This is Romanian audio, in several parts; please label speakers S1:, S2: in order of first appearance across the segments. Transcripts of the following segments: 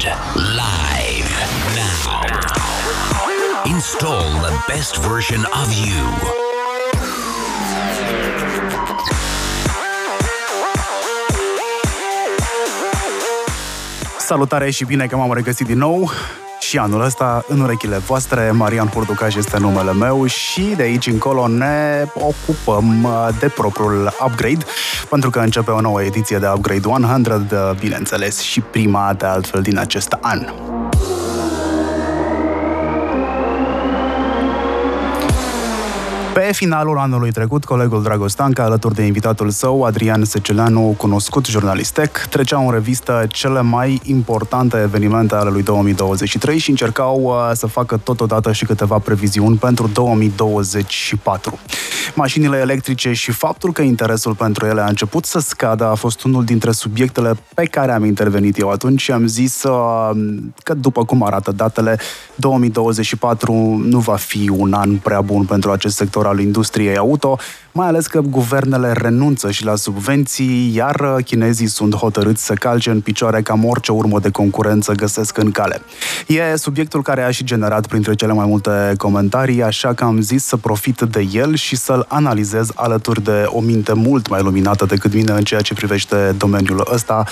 S1: sound live now. Install the best version of you.
S2: Salutare și bine că m-am regăsit din nou și anul ăsta în urechile voastre. Marian Portucaș este numele meu și de aici încolo ne ocupăm uh, de propriul upgrade, pentru că începe o nouă ediție de Upgrade 100, bineînțeles, și prima de altfel din acest an. Pe finalul anului trecut, colegul Dragostanca, alături de invitatul său, Adrian Seceleanu, cunoscut jurnalist tech, treceau în revistă cele mai importante evenimente ale lui 2023 și încercau uh, să facă totodată și câteva previziuni pentru 2024. Mașinile electrice și faptul că interesul pentru ele a început să scadă a fost unul dintre subiectele pe care am intervenit eu atunci și am zis uh, că după cum arată datele, 2024 nu va fi un an prea bun pentru acest sector al industriei auto, mai ales că guvernele renunță și la subvenții, iar chinezii sunt hotărâți să calce în picioare cam orice urmă de concurență găsesc în cale. E subiectul care a și generat printre cele mai multe comentarii, așa că am zis să profit de el și să-l analizez alături de o minte mult mai luminată decât mine în ceea ce privește domeniul ăsta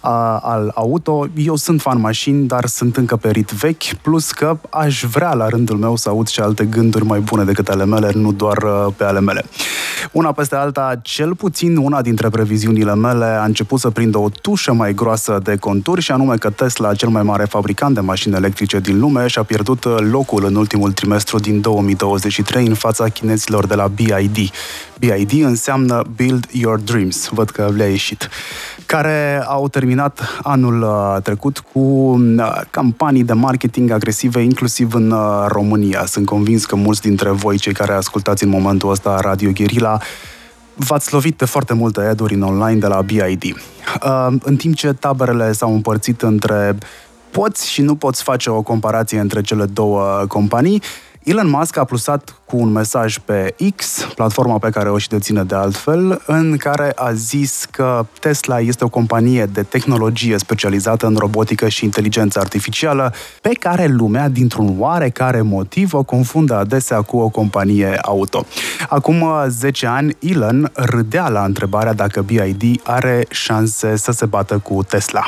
S2: a, al auto. Eu sunt fan mașini, dar sunt încăperit vechi, plus că aș vrea la rândul meu să aud și alte gânduri mai bune decât ale mele, nu doar uh, pe ale mele. Una peste alta, cel puțin una dintre previziunile mele a început să prindă o tușă mai groasă de conturi și anume că Tesla, cel mai mare fabricant de mașini electrice din lume, și-a pierdut locul în ultimul trimestru din 2023 în fața chinezilor de la BID. BID înseamnă Build Your Dreams, văd că le-a ieșit, care au terminat anul uh, trecut cu uh, campanii de marketing agresive, inclusiv în uh, România. Sunt convins că mulți dintre voi, cei care ascultați în momentul ăsta Radio Guerilla, v-ați lovit de foarte multe ad în online de la BID. În timp ce taberele s-au împărțit între poți și nu poți face o comparație între cele două companii, Elon Musk a plusat cu un mesaj pe X, platforma pe care o și deține de altfel, în care a zis că Tesla este o companie de tehnologie specializată în robotică și inteligență artificială, pe care lumea, dintr-un oarecare motiv, o confundă adesea cu o companie auto. Acum 10 ani, Elon râdea la întrebarea dacă BID are șanse să se bată cu Tesla.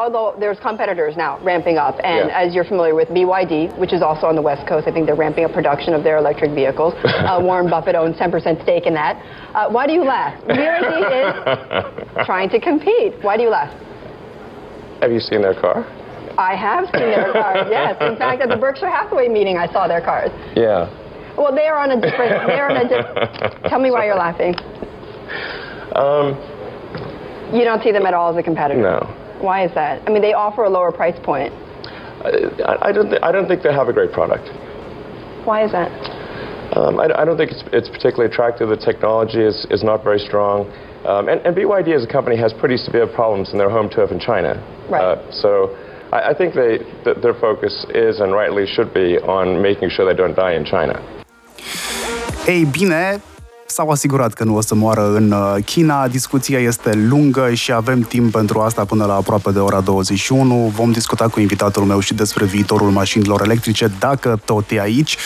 S3: although there's competitors now ramping up, and yeah. as you're familiar with BYD, which is also on the West Coast, I think they're ramping up production of their electric vehicles. uh, Warren Buffett owns 10% stake in that. Uh, why do you laugh? Is trying to compete. Why do you laugh?
S4: Have you seen their car?
S3: I have seen their cars. Yes, in fact, at the Berkshire Hathaway meeting, I saw their cars.
S4: Yeah.
S3: Well, they are on a different. They're on a different. Tell me why you're laughing.
S4: Um.
S3: You don't see them at all as a competitor.
S4: No.
S3: Why is that? I mean, they offer a lower price point.
S4: I, I don't. Th- I don't think they have a great product.
S3: Why is that?
S4: Um, I, I, don't think it's, it's, particularly attractive. The technology is, is not very strong. Um, and, and, BYD as a company has pretty severe problems in their home turf in China.
S3: Right. Uh,
S4: so I, I, think they, th- their focus is and rightly should be on making sure they don't die in China.
S2: Ei bine, s-au asigurat că nu o să moară în uh, China. Discuția este lungă și avem timp pentru asta până la aproape de ora 21. Vom discuta cu invitatul meu și despre viitorul mașinilor electrice, dacă tot e aici.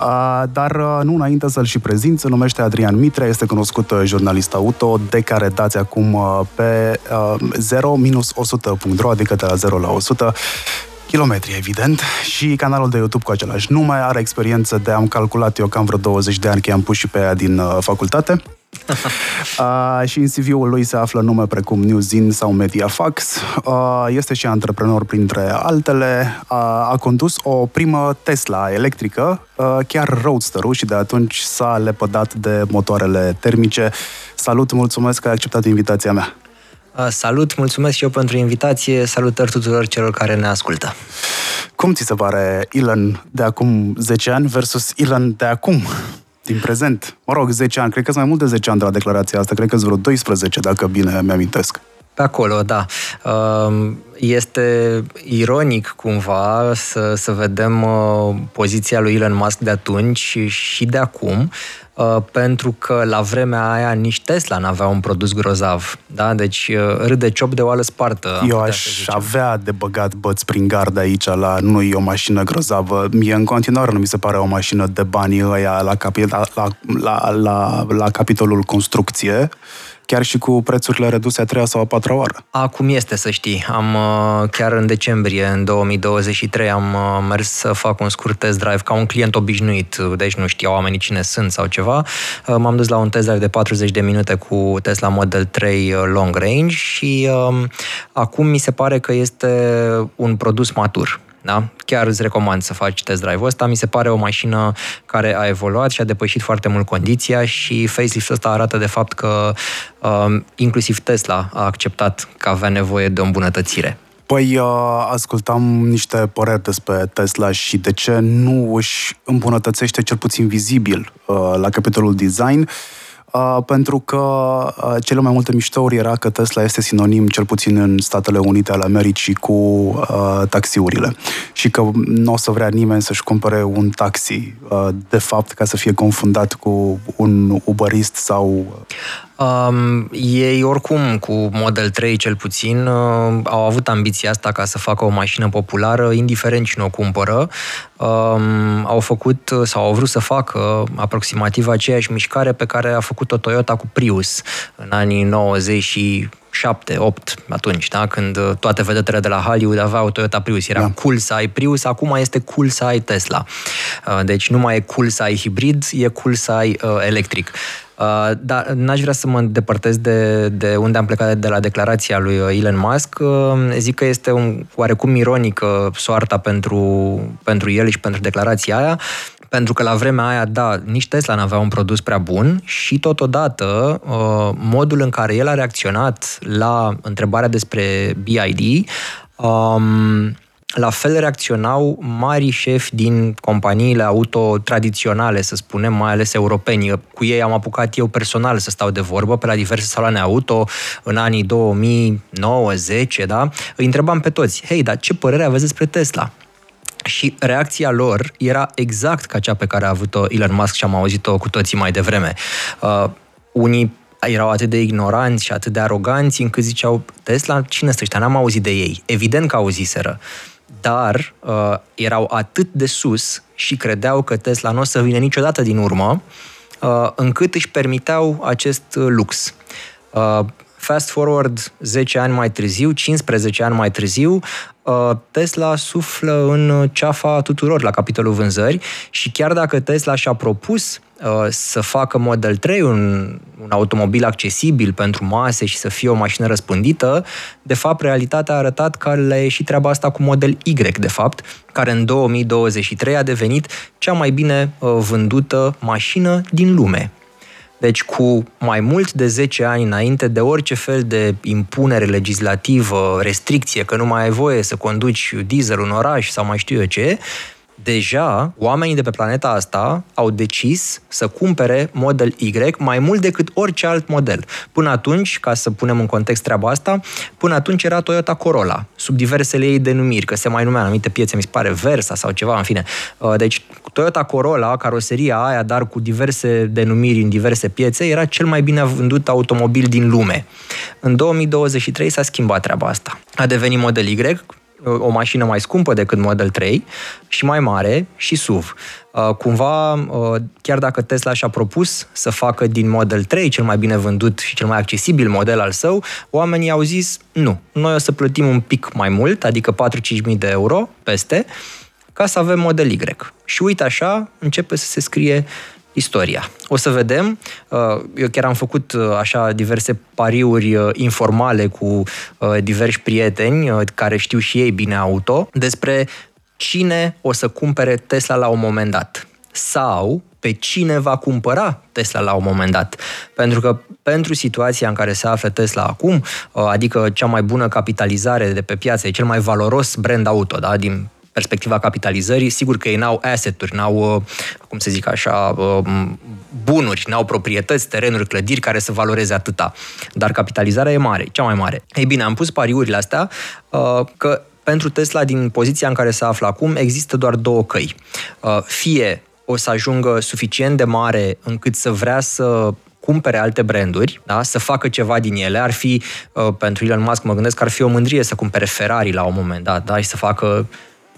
S2: Uh, dar uh, nu înainte să-l și prezint, se numește Adrian Mitre, este cunoscut jurnalist auto, de care dați acum pe 0-100.ro, adică de la 0 la 100 kilometri, evident, și canalul de YouTube cu același nume. Are experiență de, am calculat eu, cam vreo 20 de ani, că i-am pus și pe ea din uh, facultate. uh, și în CV-ul lui se află nume precum Newzin sau Mediafax. Uh, este și antreprenor printre altele. Uh, a condus o primă Tesla electrică, uh, chiar Roadster-ul, și de atunci s-a lepădat de motoarele termice. Salut, mulțumesc că ai acceptat invitația mea.
S5: Uh, salut, mulțumesc și eu pentru invitație, salutări tuturor celor care ne ascultă.
S2: Cum ți se pare Elon de acum 10 ani versus Elon de acum, din prezent? Mă rog, 10 ani, cred că sunt mai mult de 10 ani de la declarația asta, cred că sunt vreo 12, dacă bine mi-amintesc.
S5: Pe acolo, da. Este ironic cumva să, să vedem poziția lui Elon Musk de atunci și de acum, Uh, pentru că la vremea aia nici Tesla n-avea un produs grozav. Da? Deci uh, râde ciop de oală spartă.
S2: Eu aș avea de băgat băți prin gard aici la nu e o mașină grozavă. Mie în continuare nu mi se pare o mașină de banii ăia la, capi- la, la, la, la, la capitolul construcție chiar și cu prețurile reduse a treia sau a patra oară.
S5: Acum este, să știi. Am uh, chiar în decembrie, în 2023, am uh, mers să fac un scurt test drive ca un client obișnuit, deci nu știau oamenii cine sunt sau ceva. Uh, m-am dus la un test drive de 40 de minute cu Tesla Model 3 Long Range și um, acum mi se pare că este un produs matur. Da? Chiar îți recomand să faci test drive-ul ăsta. Mi se pare o mașină care a evoluat și a depășit foarte mult condiția și facelift-ul ăsta arată de fapt că uh, inclusiv Tesla a acceptat că avea nevoie de o îmbunătățire.
S2: Păi, uh, ascultam niște păreri despre Tesla și de ce nu își îmbunătățește cel puțin vizibil uh, la capitolul design. Uh, Uh, pentru că uh, cele mai multe miștouri era că Tesla este sinonim, cel puțin în Statele Unite ale Americii, cu uh, taxiurile. Și că nu o să vrea nimeni să-și cumpere un taxi, uh, de fapt, ca să fie confundat cu un uberist sau...
S5: Um, ei oricum cu Model 3 cel puțin uh, au avut ambiția asta ca să facă o mașină populară, indiferent cine o cumpără. Um, au făcut sau au vrut să facă aproximativ aceeași mișcare pe care a făcut-o Toyota cu Prius în anii 90 și 7, 8 atunci, da? când toate vedetele de la Hollywood aveau Toyota Prius. Era da. cool să ai Prius, acum este cool să ai Tesla. Uh, deci nu mai e cool să ai hibrid, e cool să ai uh, electric. Uh, dar n-aș vrea să mă depărtez de, de unde am plecat de la declarația lui Elon Musk. Uh, zic că este un, oarecum ironică soarta pentru, pentru el și pentru declarația aia, pentru că la vremea aia, da, nici Tesla n-avea un produs prea bun și totodată uh, modul în care el a reacționat la întrebarea despre BID um, la fel reacționau mari șefi din companiile auto tradiționale, să spunem, mai ales europeni. Cu ei am apucat eu personal să stau de vorbă pe la diverse saloane auto în anii 2009-10, da? Îi întrebam pe toți, hei, dar ce părere aveți despre Tesla? Și reacția lor era exact ca cea pe care a avut-o Elon Musk și am auzit-o cu toții mai devreme. Uh, unii erau atât de ignoranți și atât de aroganți încât ziceau Tesla, cine sunt ăștia? N-am auzit de ei. Evident că auziseră dar uh, erau atât de sus și credeau că Tesla nu o să vină niciodată din urmă, uh, încât își permiteau acest lux. Uh, fast forward 10 ani mai târziu, 15 ani mai târziu, uh, Tesla suflă în ceafa tuturor la capitolul vânzări și chiar dacă Tesla și-a propus Uh, să facă Model 3 un, un automobil accesibil pentru mase și să fie o mașină răspândită, de fapt, realitatea a arătat că le-a ieșit treaba asta cu Model Y, de fapt, care în 2023 a devenit cea mai bine uh, vândută mașină din lume. Deci cu mai mult de 10 ani înainte de orice fel de impunere legislativă, restricție, că nu mai ai voie să conduci diesel în oraș sau mai știu eu ce, deja oamenii de pe planeta asta au decis să cumpere Model Y mai mult decât orice alt model. Până atunci, ca să punem în context treaba asta, până atunci era Toyota Corolla, sub diversele ei denumiri, că se mai numea anumite piețe, mi se pare Versa sau ceva, în fine. Uh, deci Toyota Corolla, caroseria aia, dar cu diverse denumiri în diverse piețe, era cel mai bine vândut automobil din lume. În 2023 s-a schimbat treaba asta. A devenit Model Y, o mașină mai scumpă decât Model 3 și mai mare și SUV. Uh, cumva, uh, chiar dacă Tesla și-a propus să facă din Model 3 cel mai bine vândut și cel mai accesibil model al său, oamenii au zis nu, noi o să plătim un pic mai mult, adică 4-5 mii de euro peste, ca să avem Model Y. Și uite așa, începe să se scrie istoria. O să vedem. Uh, eu chiar am făcut uh, așa diverse pariuri uh, informale cu diversi prieteni care știu și ei bine auto despre cine o să cumpere Tesla la un moment dat sau pe cine va cumpăra Tesla la un moment dat. Pentru că pentru situația în care se află Tesla acum, adică cea mai bună capitalizare de pe piață, e cel mai valoros brand auto da, din perspectiva capitalizării, sigur că ei n-au asset-uri, n-au, uh, cum să zic așa, uh, bunuri, n-au proprietăți, terenuri, clădiri care să valoreze atâta. Dar capitalizarea e mare, cea mai mare. Ei bine, am pus pariurile astea uh, că pentru Tesla, din poziția în care se află acum, există doar două căi. Fie o să ajungă suficient de mare încât să vrea să cumpere alte branduri, da? să facă ceva din ele. Ar fi, pentru Elon Musk, mă gândesc că ar fi o mândrie să cumpere Ferrari la un moment dat, da? și să facă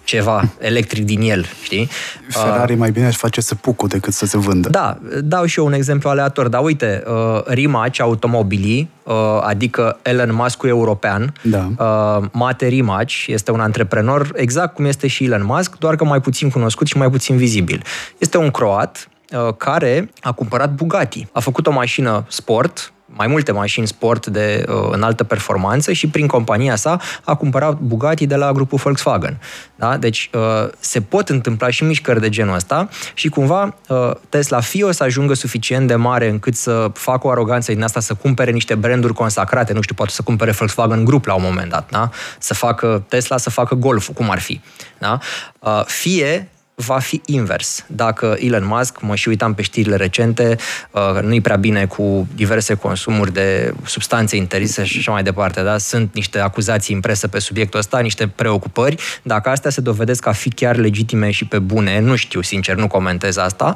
S5: ceva electric din el, știi?
S2: Ferrari uh, mai bine aș face să pucu decât să se vândă.
S5: Da, dau și eu un exemplu aleator, dar uite, uh, Rimac Automobilii, uh, adică Elon Musk european,
S2: da.
S5: uh, Mate Rimac este un antreprenor exact cum este și Elon Musk, doar că mai puțin cunoscut și mai puțin vizibil. Este un croat uh, care a cumpărat Bugatti. A făcut o mașină sport, mai multe mașini sport de uh, înaltă performanță și prin compania sa a cumpărat Bugatti de la grupul Volkswagen. Da? Deci uh, se pot întâmpla și mișcări de genul ăsta și cumva uh, Tesla fie o să ajungă suficient de mare încât să facă o aroganță din asta, să cumpere niște branduri consacrate, nu știu, poate să cumpere Volkswagen Group la un moment dat, da? să facă Tesla, să facă Golf, cum ar fi. Da? Uh, fie va fi invers. Dacă Elon Musk, mă și uitam pe știrile recente, uh, nu-i prea bine cu diverse consumuri de substanțe interise și așa mai departe, da? Sunt niște acuzații imprese pe subiectul ăsta, niște preocupări. Dacă astea se dovedesc a fi chiar legitime și pe bune, nu știu, sincer, nu comentez asta,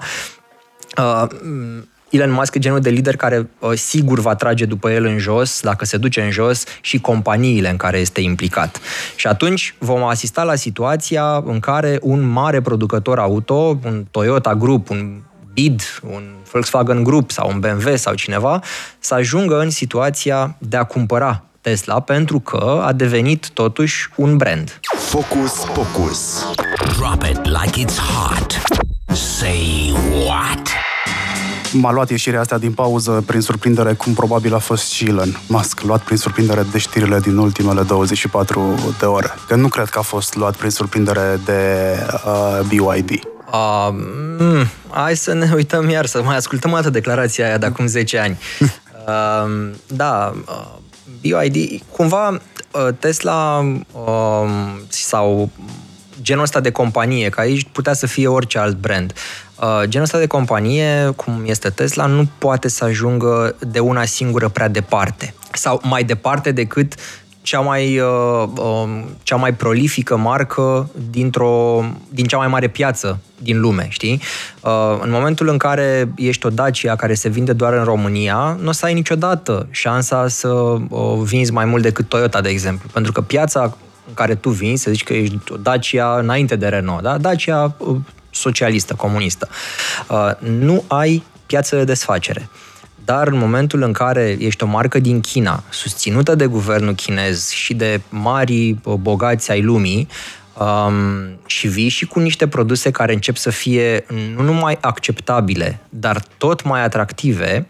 S5: Uh, Elon Musk e genul de lider care uh, sigur va trage după el în jos, dacă se duce în jos, și companiile în care este implicat. Și atunci vom asista la situația în care un mare producător auto, un Toyota Group, un BID, un Volkswagen Group sau un BMW sau cineva, să ajungă în situația de a cumpăra Tesla pentru că a devenit totuși un brand.
S1: Focus, focus. Drop it like it's hot. Say what?
S2: M-a luat ieșirea asta din pauză prin surprindere, cum probabil a fost și Elon Musk, luat prin surprindere de știrile din ultimele 24 de ore. Că nu cred că a fost luat prin surprindere de uh, BYD.
S5: Uh, mm, hai să ne uităm iar, să mai ascultăm atât declarația aia de acum 10 ani. uh, da, uh, BYD, cumva uh, Tesla uh, sau genul ăsta de companie, că aici putea să fie orice alt brand. Uh, genul ăsta de companie, cum este Tesla, nu poate să ajungă de una singură prea departe. Sau mai departe decât cea mai, uh, uh, cea mai prolifică marcă dintr-o, din cea mai mare piață din lume, știi? Uh, în momentul în care ești o Dacia care se vinde doar în România, nu o să ai niciodată șansa să uh, vinzi mai mult decât Toyota, de exemplu. Pentru că piața în care tu vin, să zici că ești o Dacia înainte de Renault, da? Dacia uh, socialistă, comunistă. Uh, nu ai piață de desfacere. Dar în momentul în care ești o marcă din China, susținută de guvernul chinez și de mari uh, bogați ai lumii, um, și vii și cu niște produse care încep să fie nu numai acceptabile, dar tot mai atractive,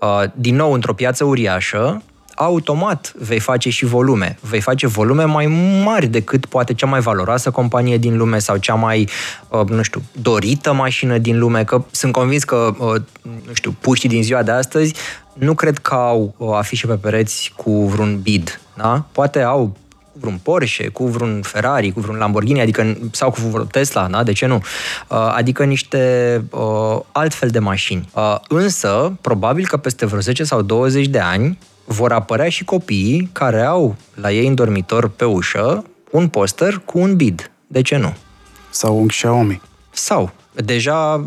S5: uh, din nou într-o piață uriașă, automat vei face și volume. Vei face volume mai mari decât poate cea mai valoroasă companie din lume sau cea mai, uh, nu știu, dorită mașină din lume, că sunt convins că, uh, nu știu, puștii din ziua de astăzi nu cred că au uh, afișe pe pereți cu vreun bid, da? Poate au cu vreun Porsche, cu vreun Ferrari, cu vreun Lamborghini, adică, sau cu vreun Tesla, da? de ce nu? Adică niște uh, altfel de mașini. Uh, însă, probabil că peste vreo 10 sau 20 de ani, vor apărea și copiii care au la ei în dormitor pe ușă un poster cu un bid. De ce nu?
S2: Sau un Xiaomi.
S5: Sau. Deja,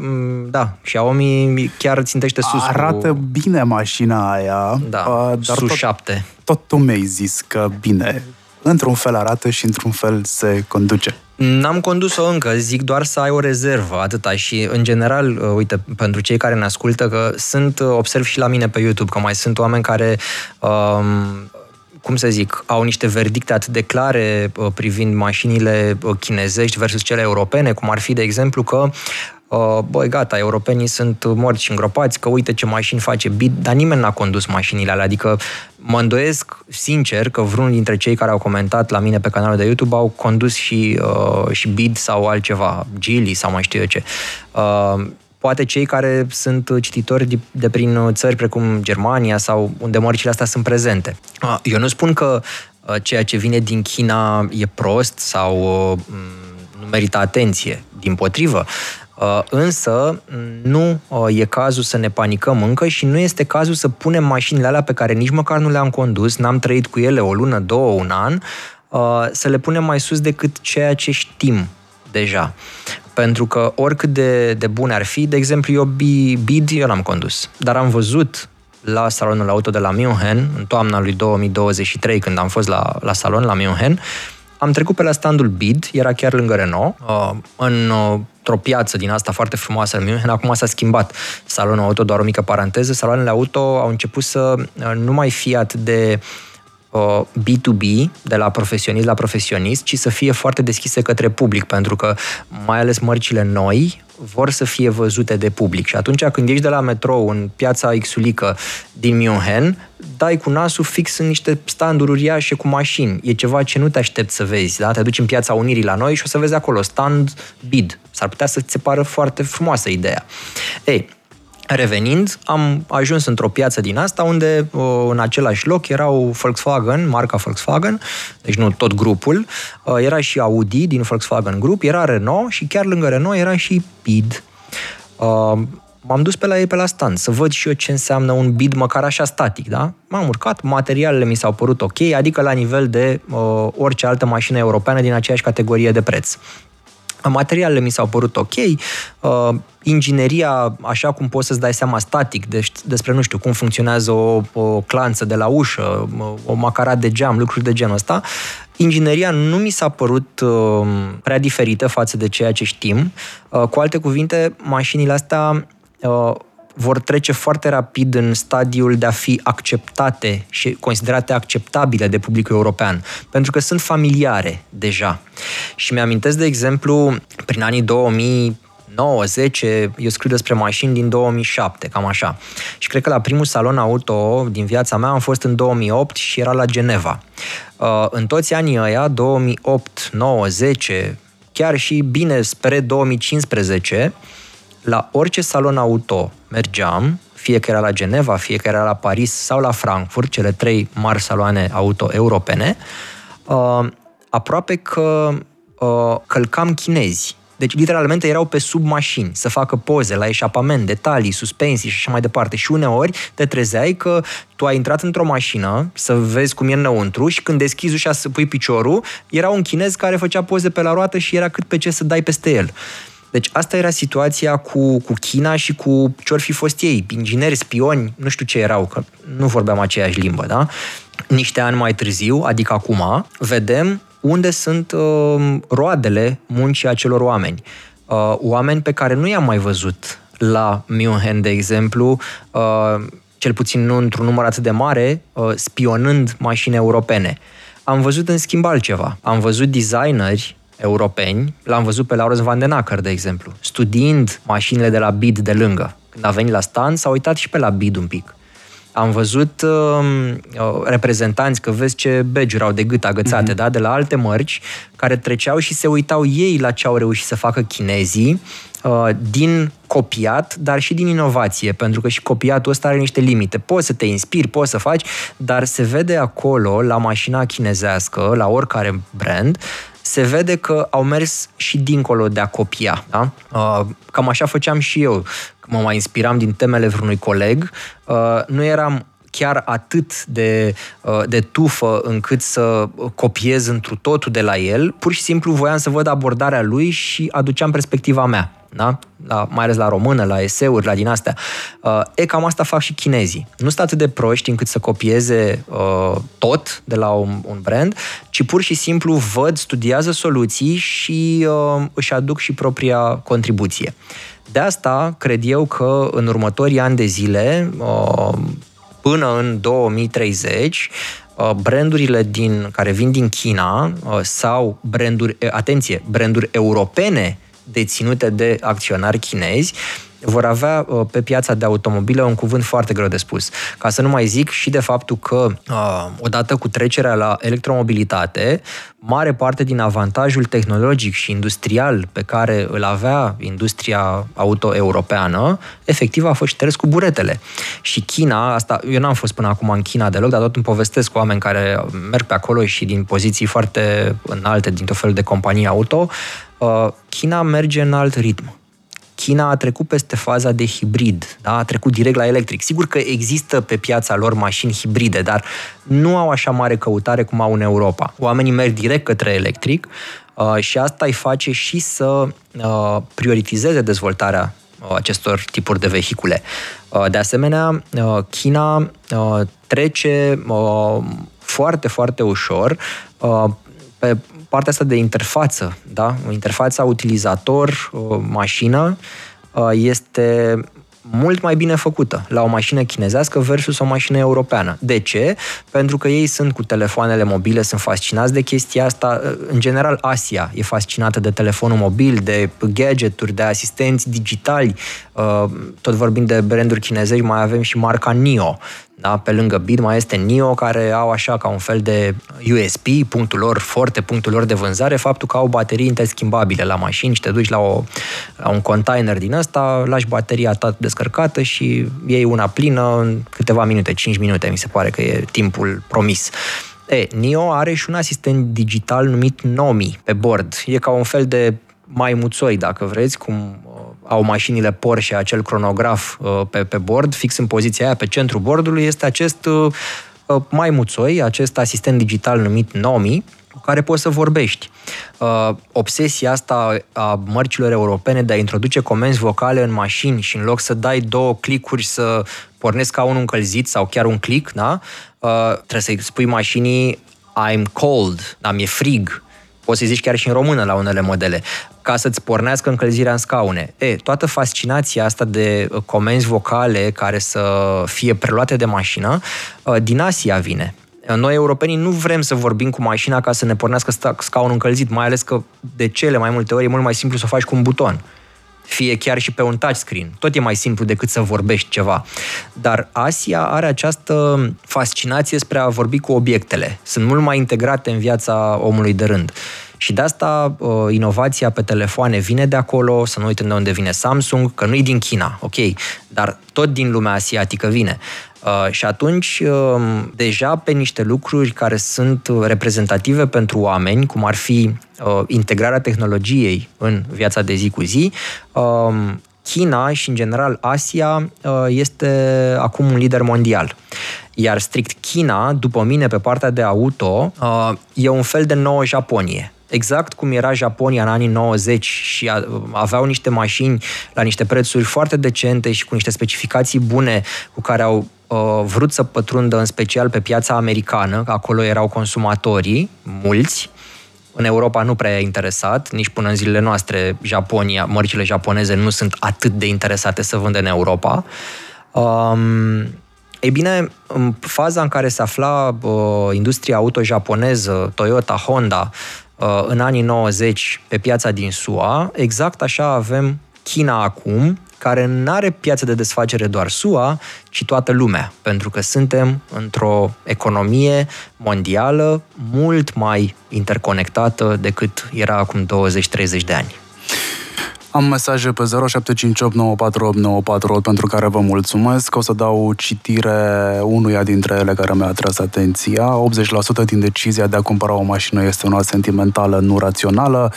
S5: da, Xiaomi chiar țintește sus
S2: Arată cu... bine mașina aia.
S5: Da, dar sus
S2: tot,
S5: 7.
S2: Tot tu mi-ai zis că bine. Într-un fel arată și într-un fel se conduce.
S5: N-am condus-o încă, zic doar să ai o rezervă, atâta. Și, în general, uh, uite, pentru cei care ne ascultă, că sunt, uh, observ și la mine pe YouTube, că mai sunt oameni care um, cum să zic, au niște verdicte atât de clare uh, privind mașinile chinezești versus cele europene, cum ar fi, de exemplu, că Uh, băi, gata, europenii sunt morți și îngropați, că uite ce mașini face BID, dar nimeni n-a condus mașinile alea, adică mă îndoiesc sincer că vreunul dintre cei care au comentat la mine pe canalul de YouTube au condus și, uh, și BID sau altceva, Geely sau mai știu eu ce. Uh, poate cei care sunt cititori de, de prin țări precum Germania sau unde mărcile astea sunt prezente. Uh, eu nu spun că uh, ceea ce vine din China e prost sau uh, merită atenție, din potrivă. Uh, însă nu uh, e cazul să ne panicăm încă și nu este cazul să punem mașinile alea pe care nici măcar nu le-am condus, n-am trăit cu ele o lună, două, un an, uh, să le punem mai sus decât ceea ce știm deja. Pentru că oricât de, de bune ar fi, de exemplu, eu BID, eu l-am condus, dar am văzut la salonul auto de la München, în toamna lui 2023, când am fost la, la salon la München, am trecut pe la standul BID, era chiar lângă Renault, uh, în, uh, într-o piață din asta foarte frumoasă în München, acum s-a schimbat salonul auto, doar o mică paranteză, saloanele auto au început să uh, nu mai fie atât de B2B, de la profesionist la profesionist, ci să fie foarte deschise către public, pentru că mai ales mărcile noi vor să fie văzute de public. Și atunci când ești de la metrou în piața Xulică din München, dai cu nasul fix în niște standuri uriașe cu mașini. E ceva ce nu te aștept să vezi, da? Te duci în piața Unirii la noi și o să vezi acolo stand bid. S-ar putea să ți se pară foarte frumoasă ideea. Ei, Revenind, am ajuns într-o piață din asta unde în același loc erau Volkswagen, marca Volkswagen, deci nu tot grupul, era și Audi din Volkswagen Group, era Renault și chiar lângă Renault era și BID. M-am dus pe la ei pe la stand să văd și eu ce înseamnă un bid măcar așa static, da? M-am urcat, materialele mi s-au părut ok, adică la nivel de uh, orice altă mașină europeană din aceeași categorie de preț. Materialele mi s-au părut ok, uh, ingineria, așa cum poți să-ți dai seama static deci despre, nu știu, cum funcționează o, o clanță de la ușă, o macarat de geam, lucruri de genul ăsta, ingineria nu mi s-a părut uh, prea diferită față de ceea ce știm. Uh, cu alte cuvinte, mașinile astea uh, vor trece foarte rapid în stadiul de a fi acceptate și considerate acceptabile de publicul european, pentru că sunt familiare deja. Și mi-amintesc, de exemplu, prin anii 2000, 9, 10, eu scriu despre mașini din 2007, cam așa. Și cred că la primul salon auto din viața mea am fost în 2008 și era la Geneva. Uh, în toți anii ăia, 2008, 9, 10, chiar și bine spre 2015, la orice salon auto mergeam, fie că era la Geneva, fie că era la Paris sau la Frankfurt, cele trei mari saloane auto europene, uh, aproape că uh, călcam chinezi. Deci, literalmente, erau pe sub mașini să facă poze la eșapament, detalii, suspensii și așa mai departe. Și uneori te trezeai că tu ai intrat într-o mașină să vezi cum e înăuntru și când deschizi ușa să pui piciorul, era un chinez care făcea poze pe la roată și era cât pe ce să dai peste el. Deci asta era situația cu, cu China și cu ce fi fost ei, ingineri, spioni, nu știu ce erau, că nu vorbeam aceeași limbă, da? Niște ani mai târziu, adică acum, vedem unde sunt uh, roadele muncii acelor oameni. Uh, oameni pe care nu i-am mai văzut la München, de exemplu, uh, cel puțin nu într-un număr atât de mare, uh, spionând mașini europene. Am văzut în schimb altceva. Am văzut designeri europeni, l-am văzut pe Lawrence Van den Acker, de exemplu, studiind mașinile de la BID de lângă. Când a venit la stand, s-a uitat și pe la BID un pic. Am văzut uh, reprezentanți, că vezi ce begiuri au de gât agățate, mm-hmm. da? de la alte mărci, care treceau și se uitau ei la ce au reușit să facă chinezii, uh, din copiat, dar și din inovație, pentru că și copiatul ăsta are niște limite. Poți să te inspiri, poți să faci, dar se vede acolo, la mașina chinezească, la oricare brand, se vede că au mers și dincolo de a copia. Da? Uh, cam așa făceam și eu. Mă mai inspiram din temele vreunui coleg. Uh, nu eram chiar atât de, uh, de tufă încât să copiez întru totul de la el, pur și simplu voiam să văd abordarea lui și aduceam perspectiva mea da? La, mai ales la română, la eseuri, la din astea. Uh, e, cam asta fac și chinezii. Nu sunt atât de proști încât să copieze uh, tot de la un, un brand, ci pur și simplu văd, studiază soluții și uh, își aduc și propria contribuție. De asta cred eu că în următorii ani de zile, uh, până în 2030, uh, brandurile din, care vin din China uh, sau branduri, atenție, branduri europene deținute de acționari chinezi vor avea uh, pe piața de automobile un cuvânt foarte greu de spus. Ca să nu mai zic și de faptul că uh, odată cu trecerea la electromobilitate, mare parte din avantajul tehnologic și industrial pe care îl avea industria auto-europeană, efectiv a fost șters cu buretele. Și China, asta, eu n-am fost până acum în China deloc, dar tot îmi povestesc cu oameni care merg pe acolo și din poziții foarte înalte, din tot felul de companii auto, uh, China merge în alt ritm. China a trecut peste faza de hibrid, da? a trecut direct la electric. Sigur că există pe piața lor mașini hibride, dar nu au așa mare căutare cum au în Europa. Oamenii merg direct către electric uh, și asta îi face și să uh, prioritizeze dezvoltarea uh, acestor tipuri de vehicule. Uh, de asemenea, uh, China uh, trece uh, foarte, foarte ușor uh, pe partea asta de interfață, da? Interfața utilizator-mașină uh, este mult mai bine făcută la o mașină chinezească versus o mașină europeană. De ce? Pentru că ei sunt cu telefoanele mobile, sunt fascinați de chestia asta. În general, Asia e fascinată de telefonul mobil, de gadgeturi, de asistenți digitali. Uh, tot vorbind de branduri chinezești, mai avem și marca NIO, da? Pe lângă BID mai este NIO, care au așa ca un fel de USP, punctul lor forte, punctul lor de vânzare, faptul că au baterii interschimbabile la mașini și te duci la, o, la un container din ăsta, lași bateria ta descărcată și iei una plină în câteva minute, 5 minute, mi se pare că e timpul promis. E, NIO are și un asistent digital numit Nomi pe bord. E ca un fel de maimuțoi, dacă vreți, cum au mașinile Porsche acel cronograf uh, pe, pe bord, fix în poziția aia, pe centrul bordului, este acest uh, uh, maimuțoi, acest asistent digital numit Nomi, cu care poți să vorbești. Uh, obsesia asta a mărcilor europene de a introduce comenzi vocale în mașini și în loc să dai două clicuri să pornesc ca un încălzit sau chiar un click, da? Uh, trebuie să-i spui mașinii I'm cold, da, mi-e frig, poți să zici chiar și în română la unele modele, ca să-ți pornească încălzirea în scaune. E, toată fascinația asta de uh, comenzi vocale care să fie preluate de mașină, uh, din Asia vine. Noi, europenii, nu vrem să vorbim cu mașina ca să ne pornească scaunul încălzit, mai ales că de cele mai multe ori e mult mai simplu să o faci cu un buton fie chiar și pe un touchscreen. Tot e mai simplu decât să vorbești ceva. Dar Asia are această fascinație spre a vorbi cu obiectele. Sunt mult mai integrate în viața omului de rând. Și de asta uh, inovația pe telefoane vine de acolo, să nu uităm de unde vine Samsung, că nu e din China, ok, dar tot din lumea asiatică vine. Uh, și atunci, uh, deja pe niște lucruri care sunt reprezentative pentru oameni, cum ar fi uh, integrarea tehnologiei în viața de zi cu zi, uh, China și, în general, Asia uh, este acum un lider mondial. Iar strict China, după mine, pe partea de auto, uh, e un fel de nouă Japonie exact cum era Japonia în anii 90 și aveau niște mașini la niște prețuri foarte decente și cu niște specificații bune cu care au uh, vrut să pătrundă în special pe piața americană, că acolo erau consumatorii, mulți, în Europa nu prea e interesat, nici până în zilele noastre Japonia, mărcile japoneze nu sunt atât de interesate să vândă în Europa. Um, ei bine, în faza în care se afla uh, industria auto japoneză, Toyota, Honda, Uh, în anii 90 pe piața din SUA, exact așa avem China acum, care nu are piață de desfacere doar SUA, ci toată lumea, pentru că suntem într-o economie mondială mult mai interconectată decât era acum 20-30 de ani.
S2: Am mesaje pe 0758948948 pentru care vă mulțumesc. O să dau citire unuia dintre ele care mi-a atras atenția. 80% din decizia de a cumpăra o mașină este una sentimentală, nu rațională.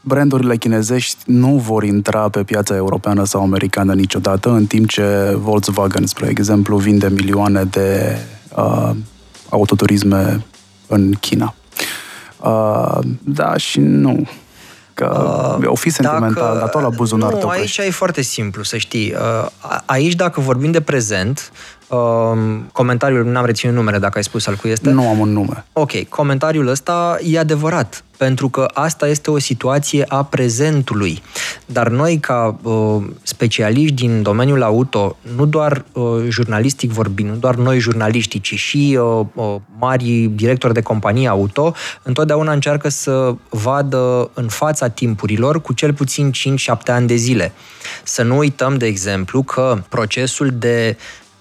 S2: Brandurile chinezești nu vor intra pe piața europeană sau americană niciodată, în timp ce Volkswagen, spre exemplu, vinde milioane de uh, autoturisme în China. Uh, da și nu că uh, o fi sentimental, dacă, dar tot la buzunar
S5: nu,
S2: tău
S5: aici e foarte simplu, să știi. Uh, aici, dacă vorbim de prezent, Uh, comentariul, n-am reținut numele dacă ai spus al cui este.
S2: Nu am un nume.
S5: Ok, comentariul ăsta e adevărat, pentru că asta este o situație a prezentului. Dar noi, ca uh, specialiști din domeniul auto, nu doar uh, jurnalistic vorbind, nu doar noi jurnaliștii, ci și uh, uh, mari directori de companie auto, întotdeauna încearcă să vadă în fața timpurilor cu cel puțin 5-7 ani de zile. Să nu uităm, de exemplu, că procesul de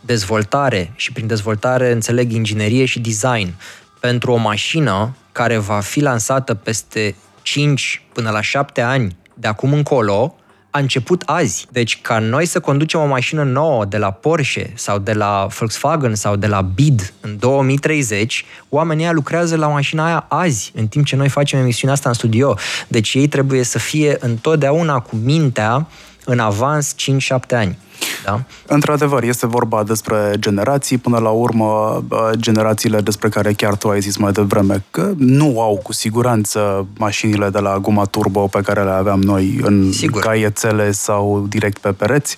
S5: dezvoltare și prin dezvoltare înțeleg inginerie și design pentru o mașină care va fi lansată peste 5 până la 7 ani de acum încolo, a început azi. Deci ca noi să conducem o mașină nouă de la Porsche sau de la Volkswagen sau de la BID în 2030, oamenii lucrează la mașina aia azi, în timp ce noi facem emisiunea asta în studio. Deci ei trebuie să fie întotdeauna cu mintea în avans 5-7 ani. Da?
S2: Într-adevăr, este vorba despre generații, până la urmă generațiile despre care chiar tu ai zis mai devreme, că nu au cu siguranță mașinile de la guma turbo pe care le aveam noi în Sigur. caiețele sau direct pe pereți.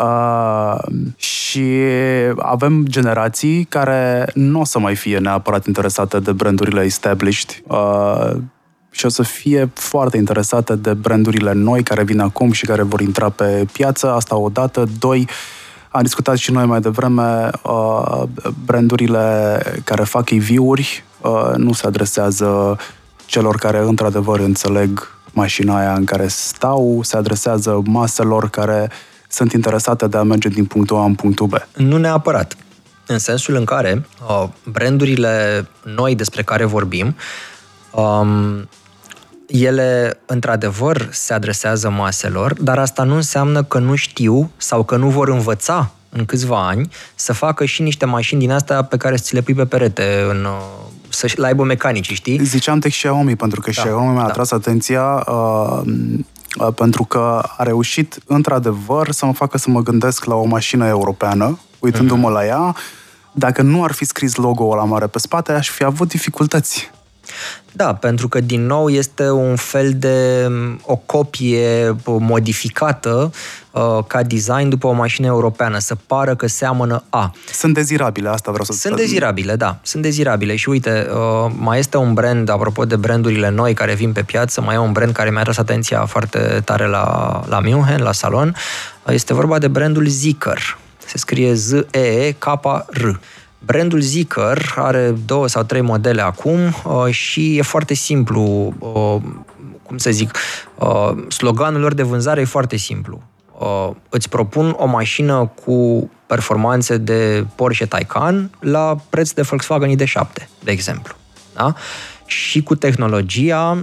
S2: Uh, și avem generații care nu o să mai fie neapărat interesate de brandurile established. Uh, și o să fie foarte interesată de brandurile noi care vin acum și care vor intra pe piață. Asta o dată. Doi, am discutat și noi mai devreme, uh, brandurile care fac EV-uri uh, nu se adresează celor care într-adevăr înțeleg mașina aia în care stau, se adresează maselor care sunt interesate de a merge din punctul A în punctul B.
S5: Nu neapărat. În sensul în care uh, brandurile noi despre care vorbim um, ele, într-adevăr, se adresează maselor, dar asta nu înseamnă că nu știu sau că nu vor învăța în câțiva ani să facă și niște mașini din astea pe care să ți le pui pe perete în, să le aibă mecanici, știi?
S2: Ziceam de Xiaomi, pentru că da, Xiaomi mi-a da. atras atenția uh, uh, pentru că a reușit, într-adevăr, să mă facă să mă gândesc la o mașină europeană, uitându-mă mm-hmm. la ea, dacă nu ar fi scris logo-ul la mare pe spate, aș fi avut dificultăți.
S5: Da, pentru că din nou este un fel de o copie modificată uh, ca design după o mașină europeană, să pară că seamănă A.
S2: Sunt dezirabile, asta vreau să
S5: Sunt dezirabile, da, sunt dezirabile și uite, uh, mai este un brand, apropo de brandurile noi care vin pe piață, mai e un brand care mi-a tras atenția foarte tare la, la München, la salon, este vorba de brandul Zicker. Se scrie Z-E-E-K-R. Brandul Zicker are două sau trei modele acum uh, și e foarte simplu, uh, cum să zic, uh, sloganul lor de vânzare e foarte simplu. Îți propun o mașină cu performanțe de Porsche Taycan la preț de Volkswagen ID7, de exemplu. Da? Și cu tehnologia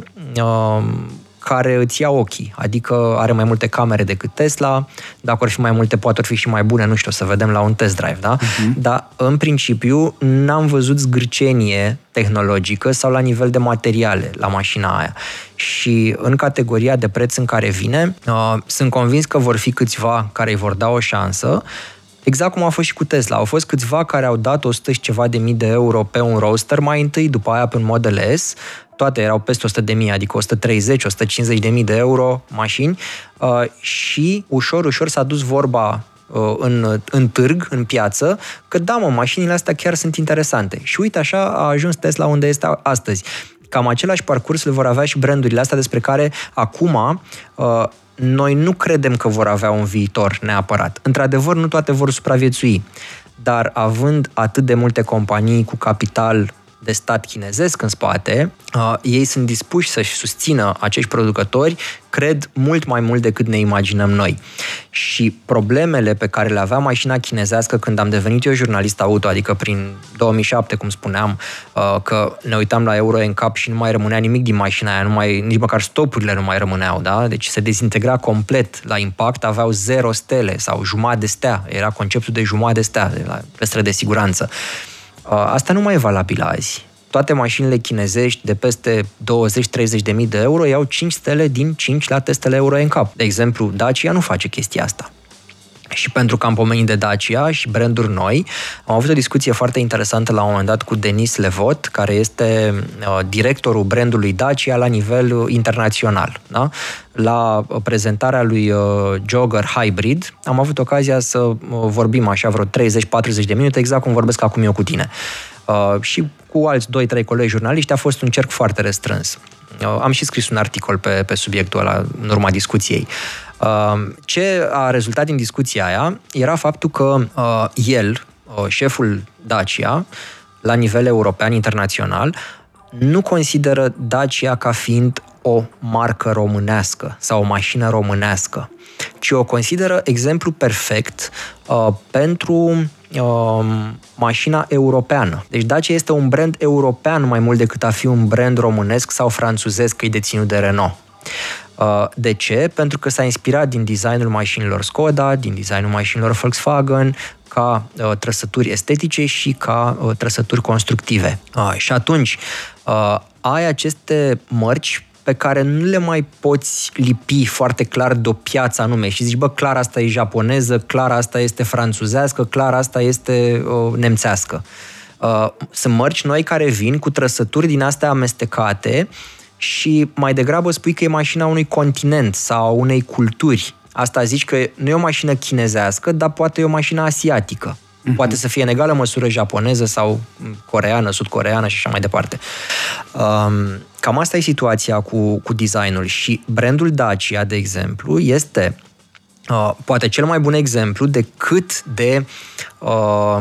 S5: care îți ia ochii, adică are mai multe camere decât Tesla, dacă ar fi mai multe, poate ar fi și mai bune, nu știu, să vedem la un test drive, da? Uh-huh. Dar, în principiu, n-am văzut zgârcenie tehnologică sau la nivel de materiale la mașina aia. Și în categoria de preț în care vine, uh, sunt convins că vor fi câțiva care îi vor da o șansă, Exact cum a fost și cu Tesla. Au fost câțiva care au dat 100 și ceva de mii de euro pe un roster mai întâi, după aia pe un Model S, toate erau peste 100 de mii, adică 130, 150 de mii de euro mașini uh, și ușor, ușor s-a dus vorba uh, în, în târg, în piață, că da, mă, mașinile astea chiar sunt interesante. Și uite, așa a ajuns Tesla unde este astăzi. Cam același parcurs le vor avea și brandurile astea despre care acum uh, noi nu credem că vor avea un viitor neapărat. Într-adevăr, nu toate vor supraviețui, dar având atât de multe companii cu capital de stat chinezesc în spate, uh, ei sunt dispuși să-și susțină acești producători, cred, mult mai mult decât ne imaginăm noi. Și problemele pe care le avea mașina chinezească când am devenit eu jurnalist auto, adică prin 2007, cum spuneam, uh, că ne uitam la Euro în cap și nu mai rămânea nimic din mașina aia, nu mai, nici măcar stopurile nu mai rămâneau, da? Deci se dezintegra complet la impact, aveau zero stele sau jumătate de stea, era conceptul de jumătate de stea, de la păstră de siguranță. Uh, asta nu mai e valabil azi. Toate mașinile chinezești de peste 20-30 de mii de euro iau 5 stele din 5 la testele Euro în cap. De exemplu, Dacia nu face chestia asta. Și pentru că am pomenit de Dacia și branduri noi, am avut o discuție foarte interesantă la un moment dat cu Denis Levot, care este uh, directorul brandului Dacia la nivel internațional. Da? La prezentarea lui uh, Jogger Hybrid am avut ocazia să uh, vorbim așa vreo 30-40 de minute, exact cum vorbesc acum eu cu tine. Uh, și cu alți 2-3 colegi jurnaliști a fost un cerc foarte restrâns. Uh, am și scris un articol pe, pe subiectul ăla în urma discuției. Uh, ce a rezultat din discuția aia era faptul că uh, el, șeful Dacia, la nivel european, internațional, nu consideră Dacia ca fiind o marcă românească sau o mașină românească, ci o consideră exemplu perfect uh, pentru uh, mașina europeană. Deci Dacia este un brand european mai mult decât a fi un brand românesc sau franțuzesc că e deținut de Renault. Uh, de ce? Pentru că s-a inspirat din designul mașinilor Skoda, din designul mașinilor Volkswagen, ca uh, trăsături estetice și ca uh, trăsături constructive. Uh, și atunci uh, ai aceste mărci pe care nu le mai poți lipi foarte clar de o piață anume și zici, bă, clar asta e japoneză, clar asta este franțuzească, clar asta este uh, nemțească. Uh, sunt mărci noi care vin cu trăsături din astea amestecate și mai degrabă spui că e mașina unui continent sau unei culturi. Asta zici că nu e o mașină chinezească, dar poate e o mașină asiatică. Mm-hmm. Poate să fie în egală măsură japoneză sau coreană, sudcoreană și așa mai departe. Um, cam asta e situația cu, cu designul și brandul Dacia, de exemplu, este uh, poate cel mai bun exemplu de cât de uh,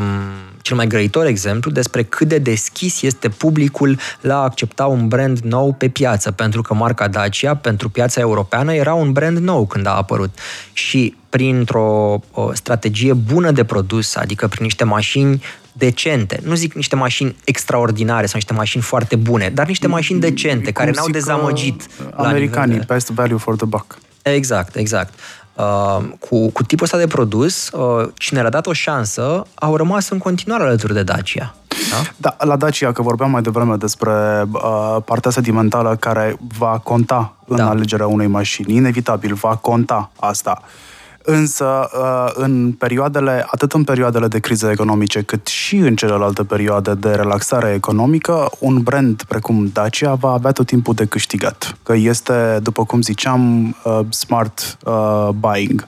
S5: cel mai grăitor exemplu despre cât de deschis este publicul la a accepta un brand nou pe piață, pentru că marca Dacia pentru piața europeană era un brand nou când a apărut. Și printr-o o strategie bună de produs, adică prin niște mașini decente. Nu zic niște mașini extraordinare sau niște mașini foarte bune, dar niște mașini decente, Cum care n-au dezamăgit.
S2: Americanii, de... best value for the buck.
S5: Exact, exact. Uh, cu, cu tipul ăsta de produs, uh, cine le-a dat o șansă, au rămas în continuare alături de Dacia.
S2: Da? da, la Dacia, că vorbeam mai devreme despre uh, partea sentimentală care va conta în da. alegerea unei mașini. Inevitabil va conta asta. Uh, Însă, uh, în perioadele, atât în perioadele de criză economice, cât și în celelalte perioade de relaxare economică, un brand precum Dacia va avea tot timpul de câștigat. Că este, după cum ziceam, uh, smart uh, buying.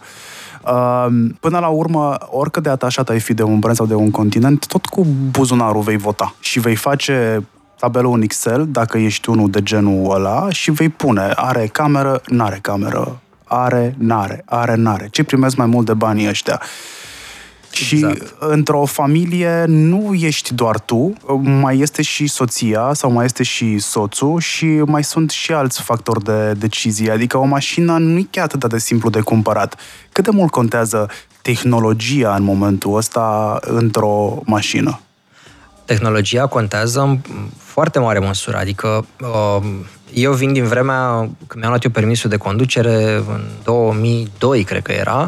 S2: Până la urmă, oricât de atașat ai fi de un brand sau de un continent, tot cu buzunarul vei vota și vei face tabelul în Excel, dacă ești unul de genul ăla, și vei pune, are cameră, n-are cameră, are, n-are, are, n-are. Ce primesc mai mult de banii ăștia? Exact. Și într-o familie nu ești doar tu, mai este și soția sau mai este și soțul și mai sunt și alți factori de decizie. Adică o mașină nu e chiar atât de simplu de cumpărat. Cât de mult contează tehnologia în momentul ăsta într-o mașină?
S5: Tehnologia contează în foarte mare măsură. Adică um, eu vin din vremea când mi-am luat eu permisul de conducere, în 2002, cred că era,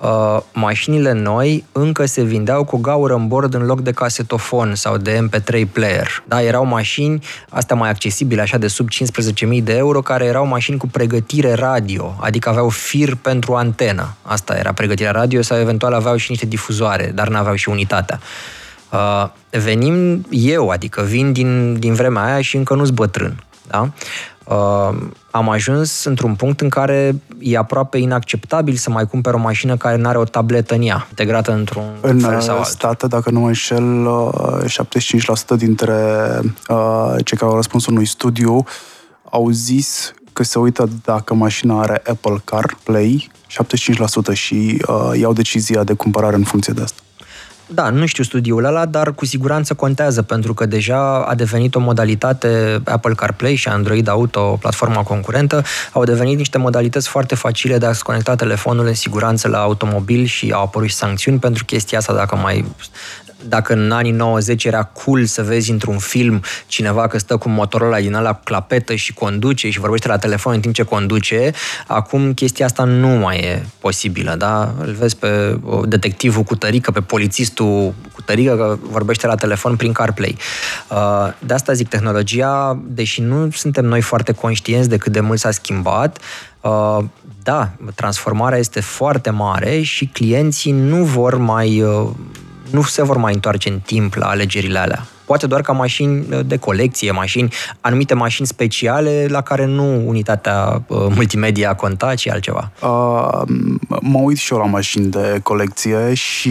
S5: uh, mașinile noi încă se vindeau cu gaură în bord în loc de casetofon sau de MP3 player. Da, erau mașini, astea mai accesibile, așa de sub 15.000 de euro, care erau mașini cu pregătire radio, adică aveau fir pentru antenă. Asta era pregătirea radio sau eventual aveau și niște difuzoare, dar nu aveau și unitatea. Uh, venim eu, adică vin din, din vremea aia și încă nu-s bătrân. Da? Uh, am ajuns într-un punct în care e aproape inacceptabil să mai cumperi o mașină care nu are o tabletă în ea, integrată într-un
S2: în
S5: fel sau
S2: altul. state, dacă nu mă înșel, 75% dintre uh, cei care au răspuns unui studiu au zis că se uită dacă mașina are Apple CarPlay, 75% și uh, iau decizia de cumpărare în funcție de asta.
S5: Da, nu știu studiul ăla, dar cu siguranță contează, pentru că deja a devenit o modalitate Apple CarPlay și Android Auto, platforma concurentă, au devenit niște modalități foarte facile de a-ți conecta telefonul în siguranță la automobil și au apărut și sancțiuni pentru chestia asta, dacă mai dacă în anii 90 era cool să vezi într-un film cineva că stă cu Motorola din ăla cu clapetă și conduce și vorbește la telefon în timp ce conduce, acum chestia asta nu mai e posibilă, da? Îl vezi pe detectivul cu tărică, pe polițistul cu tărică că vorbește la telefon prin CarPlay. Uh, de asta zic, tehnologia, deși nu suntem noi foarte conștienți de cât de mult s-a schimbat, uh, da, transformarea este foarte mare și clienții nu vor mai uh, nu se vor mai întoarce în timp la alegerile alea. Poate doar ca mașini de colecție, mașini, anumite mașini speciale la care nu unitatea uh, multimedia conta, ci altceva. Uh,
S2: mă uit și eu la mașini de colecție și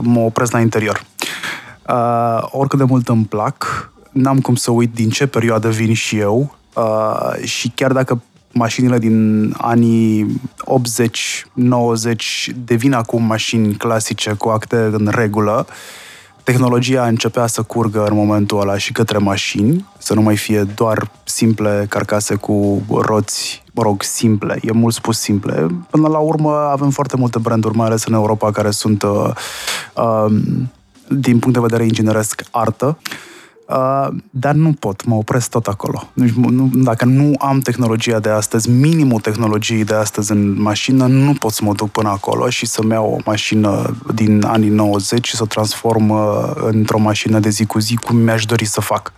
S2: mă opresc la interior. Uh, oricât de mult îmi plac, n-am cum să uit din ce perioadă vin și eu uh, și chiar dacă mașinile din anii 80-90 devin acum mașini clasice cu acte în regulă, tehnologia începea să curgă în momentul ăla și către mașini, să nu mai fie doar simple carcase cu roți, mă rog, simple, e mult spus simple. Până la urmă avem foarte multe branduri, mai ales în Europa, care sunt, uh, uh, din punct de vedere ingineresc, artă. Uh, Uh, dar nu pot, mă opresc tot acolo. Deci, nu, dacă nu am tehnologia de astăzi, minimul tehnologiei de astăzi în mașină, nu pot să mă duc până acolo și să-mi iau o mașină din anii 90 și să o transform uh, într-o mașină de zi cu zi, cum mi-aș dori să fac.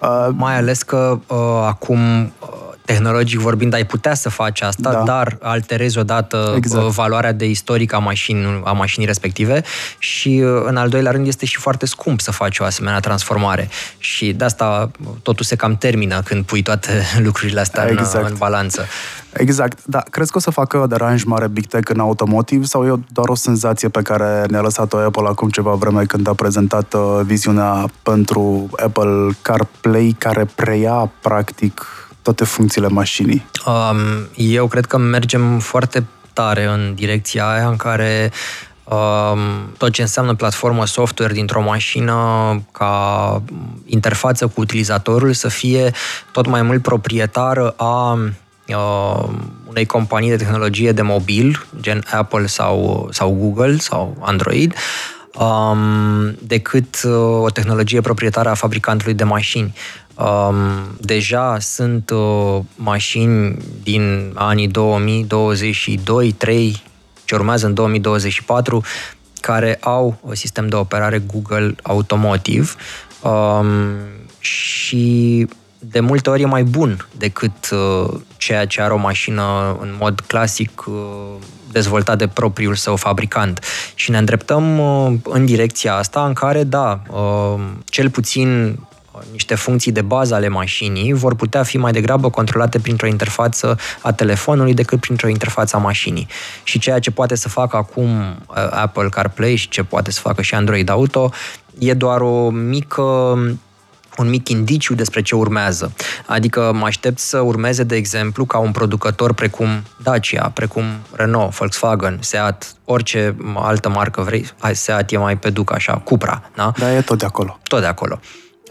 S5: Uh, Mai ales că uh, acum uh, tehnologic vorbind, ai putea să faci asta, da. dar alterezi odată exact. valoarea de istoric a, mașini, a mașinii respective și, în al doilea rând, este și foarte scump să faci o asemenea transformare. Și de asta totul se cam termină când pui toate lucrurile astea exact. în, în balanță.
S2: Exact, da. Crezi că o să facă deranj mare Big Tech în automotiv sau e doar o senzație pe care ne-a lăsat-o Apple acum ceva vreme când a prezentat uh, viziunea pentru Apple CarPlay care preia practic toate funcțiile mașinii? Um,
S5: eu cred că mergem foarte tare în direcția aia în care um, tot ce înseamnă platformă software dintr-o mașină ca interfață cu utilizatorul să fie tot mai mult proprietară a uh, unei companii de tehnologie de mobil, gen Apple sau, sau Google sau Android, um, decât uh, o tehnologie proprietară a fabricantului de mașini. Um, deja sunt uh, mașini din anii 2022, 3, ce urmează în 2024, care au un sistem de operare Google Automotive um, și de multe ori e mai bun decât uh, ceea ce are o mașină în mod clasic uh, dezvoltat de propriul său fabricant. Și ne îndreptăm uh, în direcția asta în care, da, uh, cel puțin niște funcții de bază ale mașinii vor putea fi mai degrabă controlate printr-o interfață a telefonului decât printr-o interfață a mașinii. Și ceea ce poate să facă acum uh, Apple CarPlay și ce poate să facă și Android Auto e doar o mică un mic indiciu despre ce urmează. Adică mă aștept să urmeze, de exemplu, ca un producător precum Dacia, precum Renault, Volkswagen, Seat, orice altă marcă vrei, hai, Seat e mai pe duc așa, Cupra, da?
S2: Da, e tot de acolo.
S5: Tot de acolo.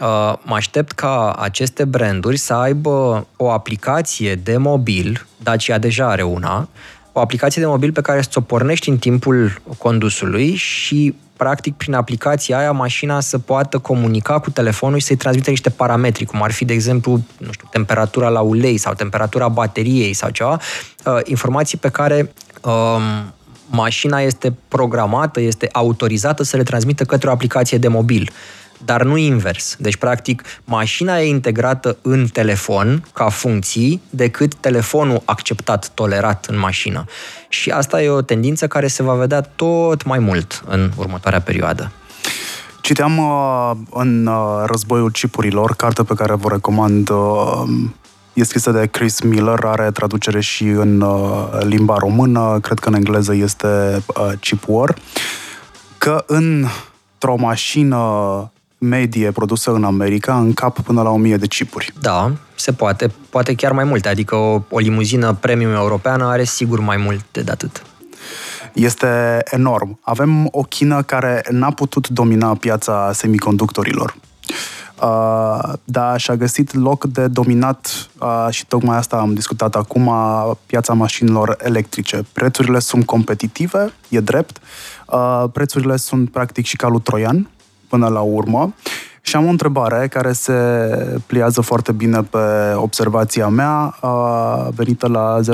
S5: Uh, mă aștept ca aceste branduri să aibă o aplicație de mobil, Dacia deja are una, o aplicație de mobil pe care să o pornești în timpul condusului și practic prin aplicația aia mașina să poată comunica cu telefonul și să-i transmită niște parametri, cum ar fi, de exemplu, nu știu, temperatura la ulei sau temperatura bateriei sau ceva, uh, informații pe care um, mașina este programată, este autorizată să le transmită către o aplicație de mobil dar nu invers. Deci, practic, mașina e integrată în telefon ca funcții decât telefonul acceptat, tolerat în mașină. Și asta e o tendință care se va vedea tot mai mult în următoarea perioadă.
S2: Citeam uh, în uh, Războiul Cipurilor, carte pe care vă recomand, uh, e scrisă de Chris Miller, are traducere și în uh, limba română, cred că în engleză este uh, Chip War, că într-o mașină medie produsă în America în cap până la 1000 de chipuri.
S5: Da, se poate. Poate chiar mai multe. Adică o, o limuzină premium europeană are sigur mai mult de atât.
S2: Este enorm. Avem o China care n-a putut domina piața semiconductorilor. Uh, dar și-a găsit loc de dominat uh, și tocmai asta am discutat acum, piața mașinilor electrice. Prețurile sunt competitive, e drept, uh, prețurile sunt practic și calul troian, până la urmă. Și am o întrebare care se pliază foarte bine pe observația mea, venită la 0758948948.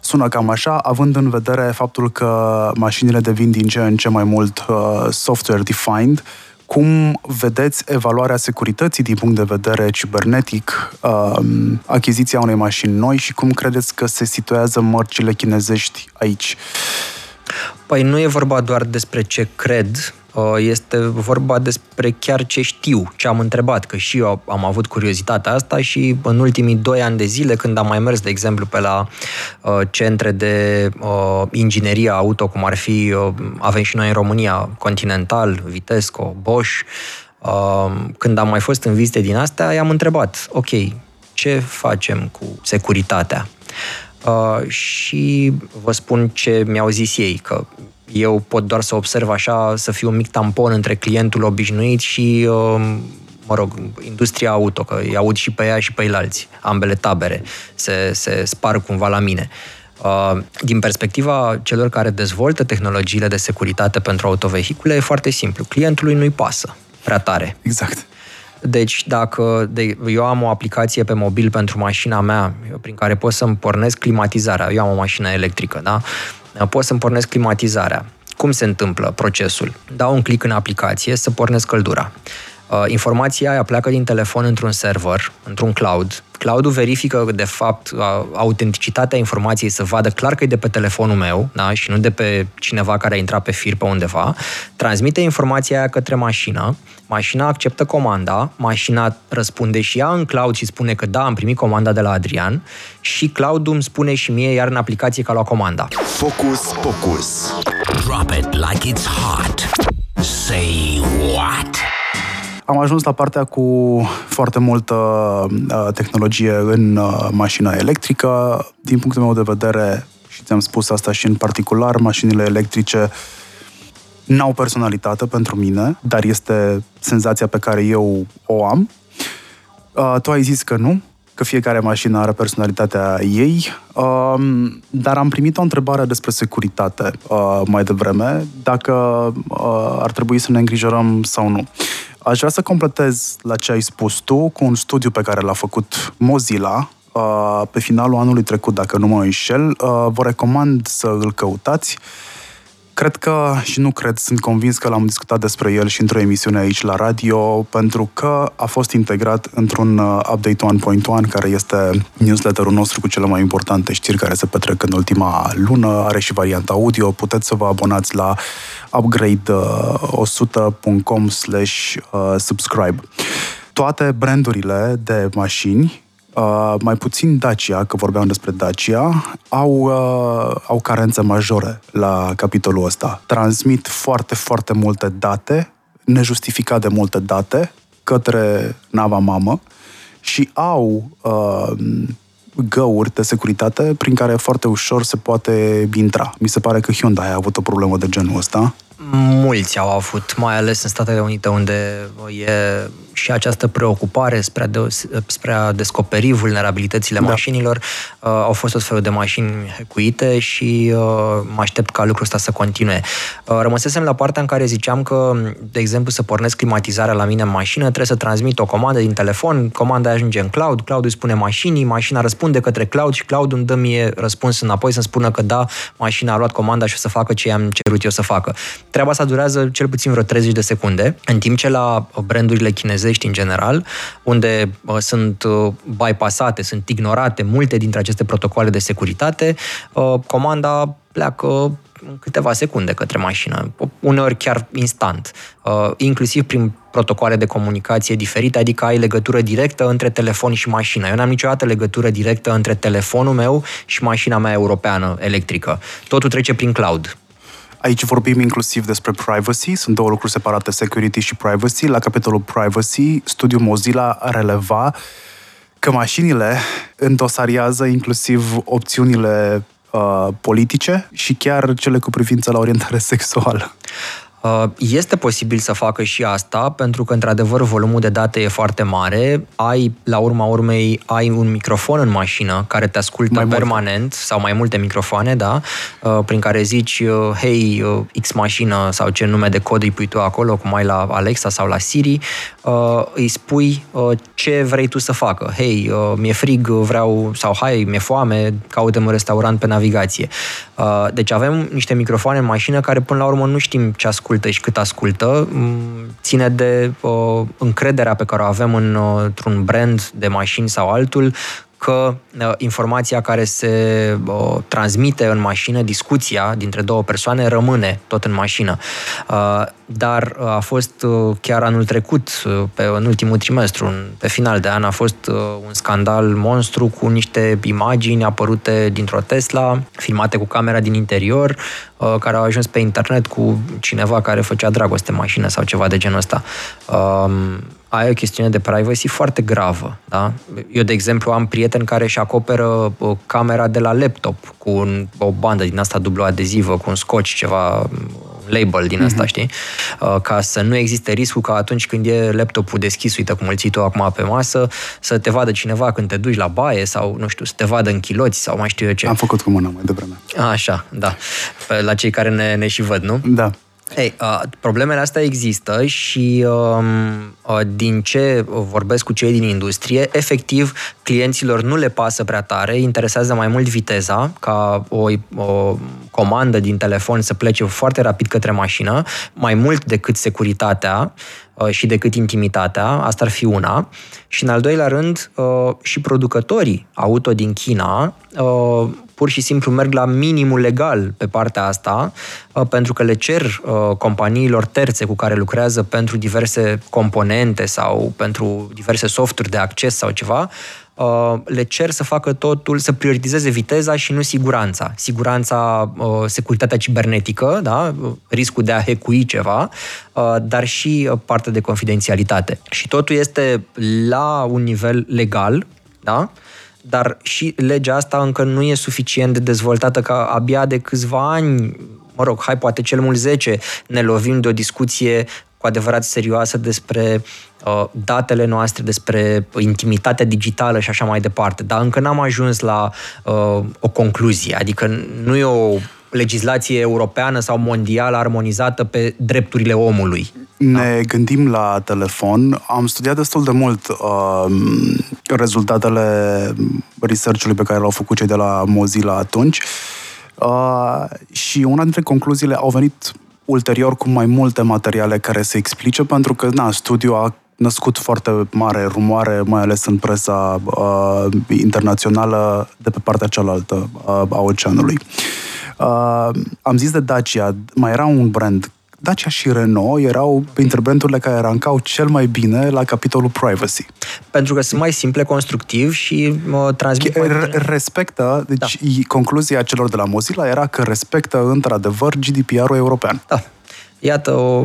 S2: Sună cam așa, având în vedere faptul că mașinile devin din ce în ce mai mult uh, software-defined, cum vedeți evaluarea securității din punct de vedere cibernetic, uh, achiziția unei mașini noi și cum credeți că se situează mărcile chinezești aici?
S5: Păi nu e vorba doar despre ce cred, uh, este vorba despre chiar ce știu, ce am întrebat, că și eu am avut curiozitatea asta și în ultimii doi ani de zile, când am mai mers, de exemplu, pe la uh, centre de uh, inginerie auto, cum ar fi, uh, avem și noi în România, Continental, Vitesco, Bosch, uh, când am mai fost în vizite din astea, i-am întrebat, ok, ce facem cu securitatea? Uh, și vă spun ce mi-au zis ei, că eu pot doar să observ așa, să fiu un mic tampon între clientul obișnuit și, uh, mă rog, industria auto, că îi aud și pe ea și pe alții, ambele tabere, se, se spar cumva la mine. Uh, din perspectiva celor care dezvoltă tehnologiile de securitate pentru autovehicule, e foarte simplu. Clientului nu-i pasă prea tare.
S2: Exact.
S5: Deci, dacă de, eu am o aplicație pe mobil pentru mașina mea, prin care pot să-mi pornesc climatizarea, eu am o mașină electrică, da? Pot să-mi pornesc climatizarea. Cum se întâmplă procesul? Dau un click în aplicație să pornesc căldura. Uh, informația aia pleacă din telefon într-un server, într-un cloud. Cloudul verifică, de fapt, uh, autenticitatea informației să vadă clar că e de pe telefonul meu da? și nu de pe cineva care a intrat pe fir pe undeva. Transmite informația aia către mașină. Mașina acceptă comanda, mașina răspunde și ea în cloud și spune că da, am primit comanda de la Adrian și cloudul îmi spune și mie iar în aplicație că a luat comanda.
S1: Focus, focus. Drop it like it's hot. Say what?
S2: Am ajuns la partea cu foarte multă uh, tehnologie în uh, mașina electrică. Din punctul meu de vedere, și ți-am spus asta și în particular, mașinile electrice n-au personalitate pentru mine, dar este senzația pe care eu o am. Uh, tu ai zis că nu, că fiecare mașină are personalitatea ei, uh, dar am primit o întrebare despre securitate uh, mai devreme, dacă uh, ar trebui să ne îngrijorăm sau nu. Aș vrea să completez la ce ai spus tu cu un studiu pe care l-a făcut Mozilla uh, pe finalul anului trecut, dacă nu mă înșel. Uh, vă recomand să îl căutați. Cred că, și nu cred, sunt convins că l-am discutat despre el și într-o emisiune aici la radio, pentru că a fost integrat într-un uh, Update 1.1, care este newsletterul nostru cu cele mai importante știri care se petrec în ultima lună. Are și varianta audio. Puteți să vă abonați la upgrade100.com slash subscribe. Toate brandurile de mașini Uh, mai puțin Dacia, că vorbeam despre Dacia, au, uh, au carențe majore la capitolul ăsta. Transmit foarte, foarte multe date, nejustificat de multe date, către nava mamă și au uh, găuri de securitate prin care foarte ușor se poate intra. Mi se pare că Hyundai a avut o problemă de genul ăsta.
S5: Mulți au avut, mai ales în Statele Unite, unde e și această preocupare spre a, de, spre a descoperi vulnerabilitățile da. mașinilor. Uh, au fost tot felul de mașini hecuite și uh, mă aștept ca lucrul ăsta să continue. Uh, rămăsesem la partea în care ziceam că, de exemplu, să pornesc climatizarea la mine în mașină, trebuie să transmit o comandă din telefon, comanda ajunge în cloud, cloud îi spune mașinii, mașina răspunde către cloud și cloud îmi dă mie răspuns înapoi să-mi spună că da, mașina a luat comanda și o să facă ce i-am cerut eu să facă. Treaba asta durează cel puțin vreo 30 de secunde, în timp ce la brandurile chinezești în general, unde uh, sunt uh, bypassate, sunt ignorate multe dintre aceste protocoale de securitate, uh, comanda pleacă în câteva secunde către mașină, uneori chiar instant, uh, inclusiv prin protocoale de comunicație diferite, adică ai legătură directă între telefon și mașină. Eu n-am niciodată legătură directă între telefonul meu și mașina mea europeană electrică. Totul trece prin cloud.
S2: Aici vorbim inclusiv despre privacy, sunt două lucruri separate, security și privacy. La capitolul privacy, studiul Mozilla releva că mașinile îndosariază inclusiv opțiunile uh, politice și chiar cele cu privință la orientare sexuală.
S5: Uh, este posibil să facă și asta, pentru că, într-adevăr, volumul de date e foarte mare. Ai, la urma urmei, ai un microfon în mașină care te ascultă mai permanent, multe. sau mai multe microfoane, da, uh, prin care zici, uh, hei, X mașină sau ce nume de cod îi pui tu acolo, cum ai la Alexa sau la Siri, îi spui ce vrei tu să facă. Hei, mi-e frig, vreau, sau hai, mi-e foame, caută un restaurant pe navigație. Deci avem niște microfoane în mașină care, până la urmă, nu știm ce ascultă și cât ascultă, ține de uh, încrederea pe care o avem în, uh, într-un brand de mașini sau altul, că uh, informația care se uh, transmite în mașină, discuția dintre două persoane, rămâne tot în mașină. Uh, dar uh, a fost uh, chiar anul trecut, uh, pe, în ultimul trimestru, în, pe final de an, a fost uh, un scandal monstru cu niște imagini apărute dintr-o Tesla, filmate cu camera din interior, uh, care au ajuns pe internet cu cineva care făcea dragoste în mașină sau ceva de genul ăsta. Uh, ai o chestiune de privacy foarte gravă. Da? Eu, de exemplu, am prieten care își acoperă uh, camera de la laptop cu un, o bandă din asta dublu adezivă, cu un scotch, ceva label din asta, mm-hmm. știi? Uh, ca să nu existe riscul ca atunci când e laptopul deschis, uite cum îl ții tu acum pe masă, să te vadă cineva când te duci la baie sau, nu știu, să te vadă în chiloți sau mai știu eu ce.
S2: Am făcut cu mâna mai devreme.
S5: Așa, da. La cei care ne, ne și văd, nu?
S2: Da.
S5: Ei, uh, problemele astea există și um, uh, din ce vorbesc cu cei din industrie, efectiv, clienților nu le pasă prea tare, interesează mai mult viteza, ca o, o comandă din telefon să plece foarte rapid către mașină, mai mult decât securitatea uh, și decât intimitatea, asta ar fi una. Și în al doilea rând, uh, și producătorii auto din China uh, pur și simplu merg la minimul legal pe partea asta, uh, pentru că le cer uh, companiilor terțe cu care lucrează pentru diverse componente sau pentru diverse softuri de acces sau ceva, uh, le cer să facă totul, să prioritizeze viteza și nu siguranța. Siguranța, securitatea cibernetică, da? riscul de a hecui ceva, dar și partea de confidențialitate. Și totul este la un nivel legal, da? Dar și legea asta încă nu e suficient de dezvoltată ca abia de câțiva ani, mă rog, hai poate cel mult 10, ne lovim de o discuție cu adevărat serioasă despre uh, datele noastre, despre intimitatea digitală și așa mai departe. Dar încă n-am ajuns la uh, o concluzie, adică nu e o legislație europeană sau mondială armonizată pe drepturile omului.
S2: Ne da. gândim la telefon. Am studiat destul de mult uh, rezultatele research-ului pe care l-au făcut cei de la Mozilla atunci uh, și una dintre concluziile au venit ulterior cu mai multe materiale care se explice, pentru că na, studiul a născut foarte mare rumoare, mai ales în presa uh, internațională de pe partea cealaltă uh, a oceanului. Uh, am zis de Dacia, mai era un brand Dacia și Renault erau printre brandurile care rancau cel mai bine la capitolul privacy.
S5: Pentru că sunt mai simple, constructiv și uh, transmit mai bine.
S2: Respectă, deci da. concluzia celor de la Mozilla era că respectă într-adevăr GDPR-ul european.
S5: Da. Iată o,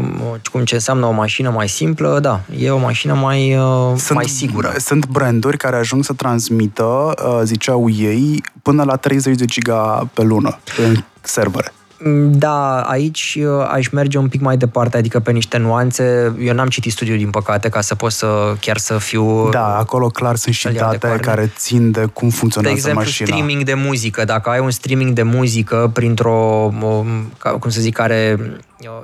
S5: cum ce înseamnă o mașină mai simplă, da, e o mașină mai, uh, sunt, mai sigură.
S2: Sunt branduri care ajung să transmită, uh, ziceau ei, până la 30 de giga pe lună în servere.
S5: Da, aici uh, aș merge un pic mai departe, adică pe niște nuanțe. Eu n-am citit studiul, din păcate, ca să pot să chiar să fiu...
S2: Da, acolo clar sunt și date care țin de cum funcționează
S5: De exemplu,
S2: mașina.
S5: streaming de muzică. Dacă ai un streaming de muzică printr-o, cum să zic, care